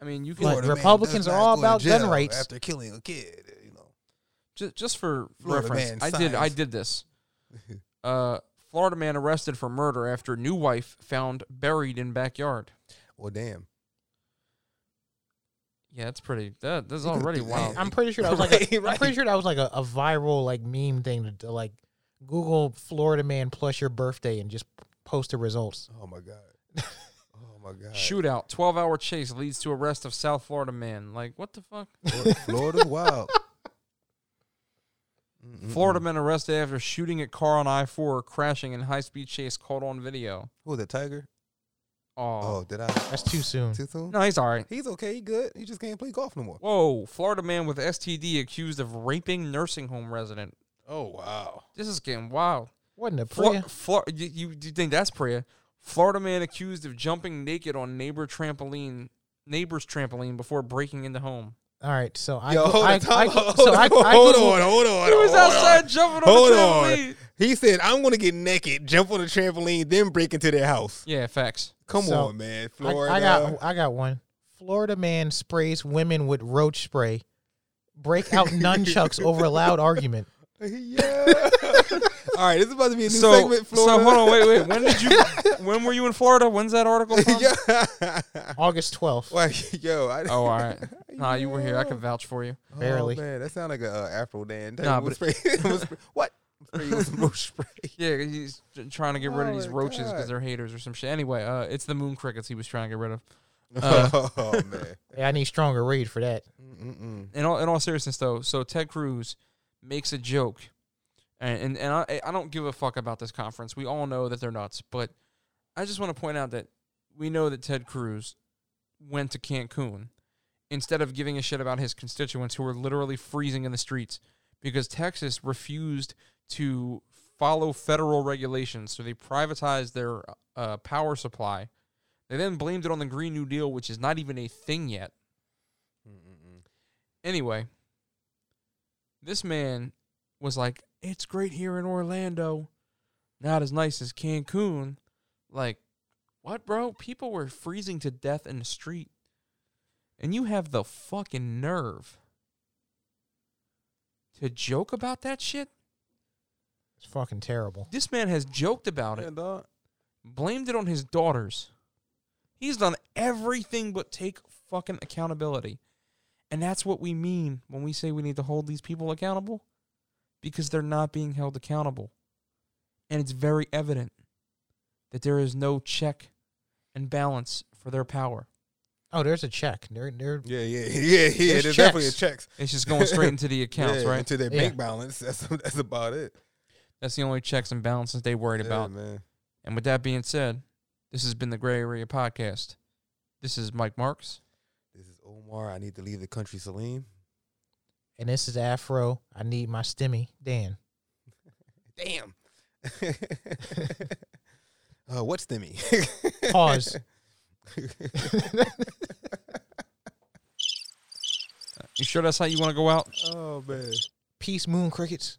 I mean, you can But Florida Republicans are all about gun rights. after killing a kid. You know, just, just for Florida reference. man I did. I did this. Uh, Florida man arrested for murder after new wife found buried in backyard. Well, damn. Yeah, that's pretty. That that's already wild. I'm pretty sure that was like Right, a, I'm right. pretty sure that was like a, a viral like meme thing to, to like Google Florida man plus your birthday and just post the results. Oh my god. Oh my god. Shootout, twelve hour chase leads to arrest of South Florida man. Like what the fuck? Florida- Florida's wild. Mm-mm-mm. Florida man arrested after shooting at car on I four, crashing in high speed chase caught on video. Who the? Tiger? Oh, Oh, did I? That's too soon. Too soon? no, he's all right. He's okay. He good. He just can't play golf no more. Whoa, Florida man with STD accused of raping nursing home resident. Oh wow. This is getting wild. Wasn't a Flo- prayer? Flo- you, you, you think that's prayer? Florida man accused of jumping naked on neighbor trampoline, neighbor's trampoline before breaking into home. All right, so I Yo, go- hold I, on, time I, go- hold so I, on, I hold Googled- on, hold on. He was hold on. outside jumping on Hold the on. He said, "I'm gonna get naked, jump on the trampoline, then break into their house." Yeah, facts. Come So, on, man, I, Florida. I got I got one. Florida man sprays women with roach spray. Break out nunchucks over a loud argument. yeah. All right, this is about to be a new So, segment. so hold on, wait, wait. When did you? when were you in Florida? When's that article from? yeah. August twelfth. Like, yo, I, Oh, all right. Nah, you were here. I can vouch for you. Barely. Oh, man, that sound like a uh, Afro Dan. Nah, but- spray- we'll spray- what? Spray you with some roach spray. Yeah, he's t- trying to get rid of Oh these my roaches God. because they're haters or some shit. Anyway, uh, it's the moon crickets he was trying to get rid of. Uh, oh man. Yeah, I need stronger raid for that. Mm-mm-mm. in all in all seriousness though, so Ted Cruz makes a joke, and and, and I I don't give a fuck about this conference. We all know that they're nuts, but I just want to point out that we know that Ted Cruz went to Cancun instead of giving a shit about his constituents who were literally freezing in the streets because Texas refused to follow federal regulations, so they privatized their uh, power supply. They then blamed it on the Green New Deal, which is not even a thing yet. Mm-mm-mm. Anyway, this man was like, "It's great here in Orlando, not as nice as Cancun." Like, what, bro? People were freezing to death in the street, and you have the fucking nerve to joke about that shit. It's fucking terrible. This man has joked about it, dog. blamed it on his daughters. He's done everything but take fucking accountability. And that's what we mean when we say we need to hold these people accountable because they're not being held accountable. And it's very evident that there is no check and balance for their power. Oh, there's a check. They're they're Yeah, yeah, yeah, yeah. There's There's, definitely a checks. checks. It's just going straight into the accounts, yeah, right? Into their Yeah. bank balance. That's that's about it. That's the only checks and balances they worried Yeah, about. man. And with that being said, this has been the Gray Area Podcast. This is Mike Marks. This is Omar. I need to leave the country, Saleem. and this is Afro. I need my stimmy, Dan. Damn. uh, what's Stimmy? Pause. You sure that's how you want to go out? oh man. Peace, moon crickets.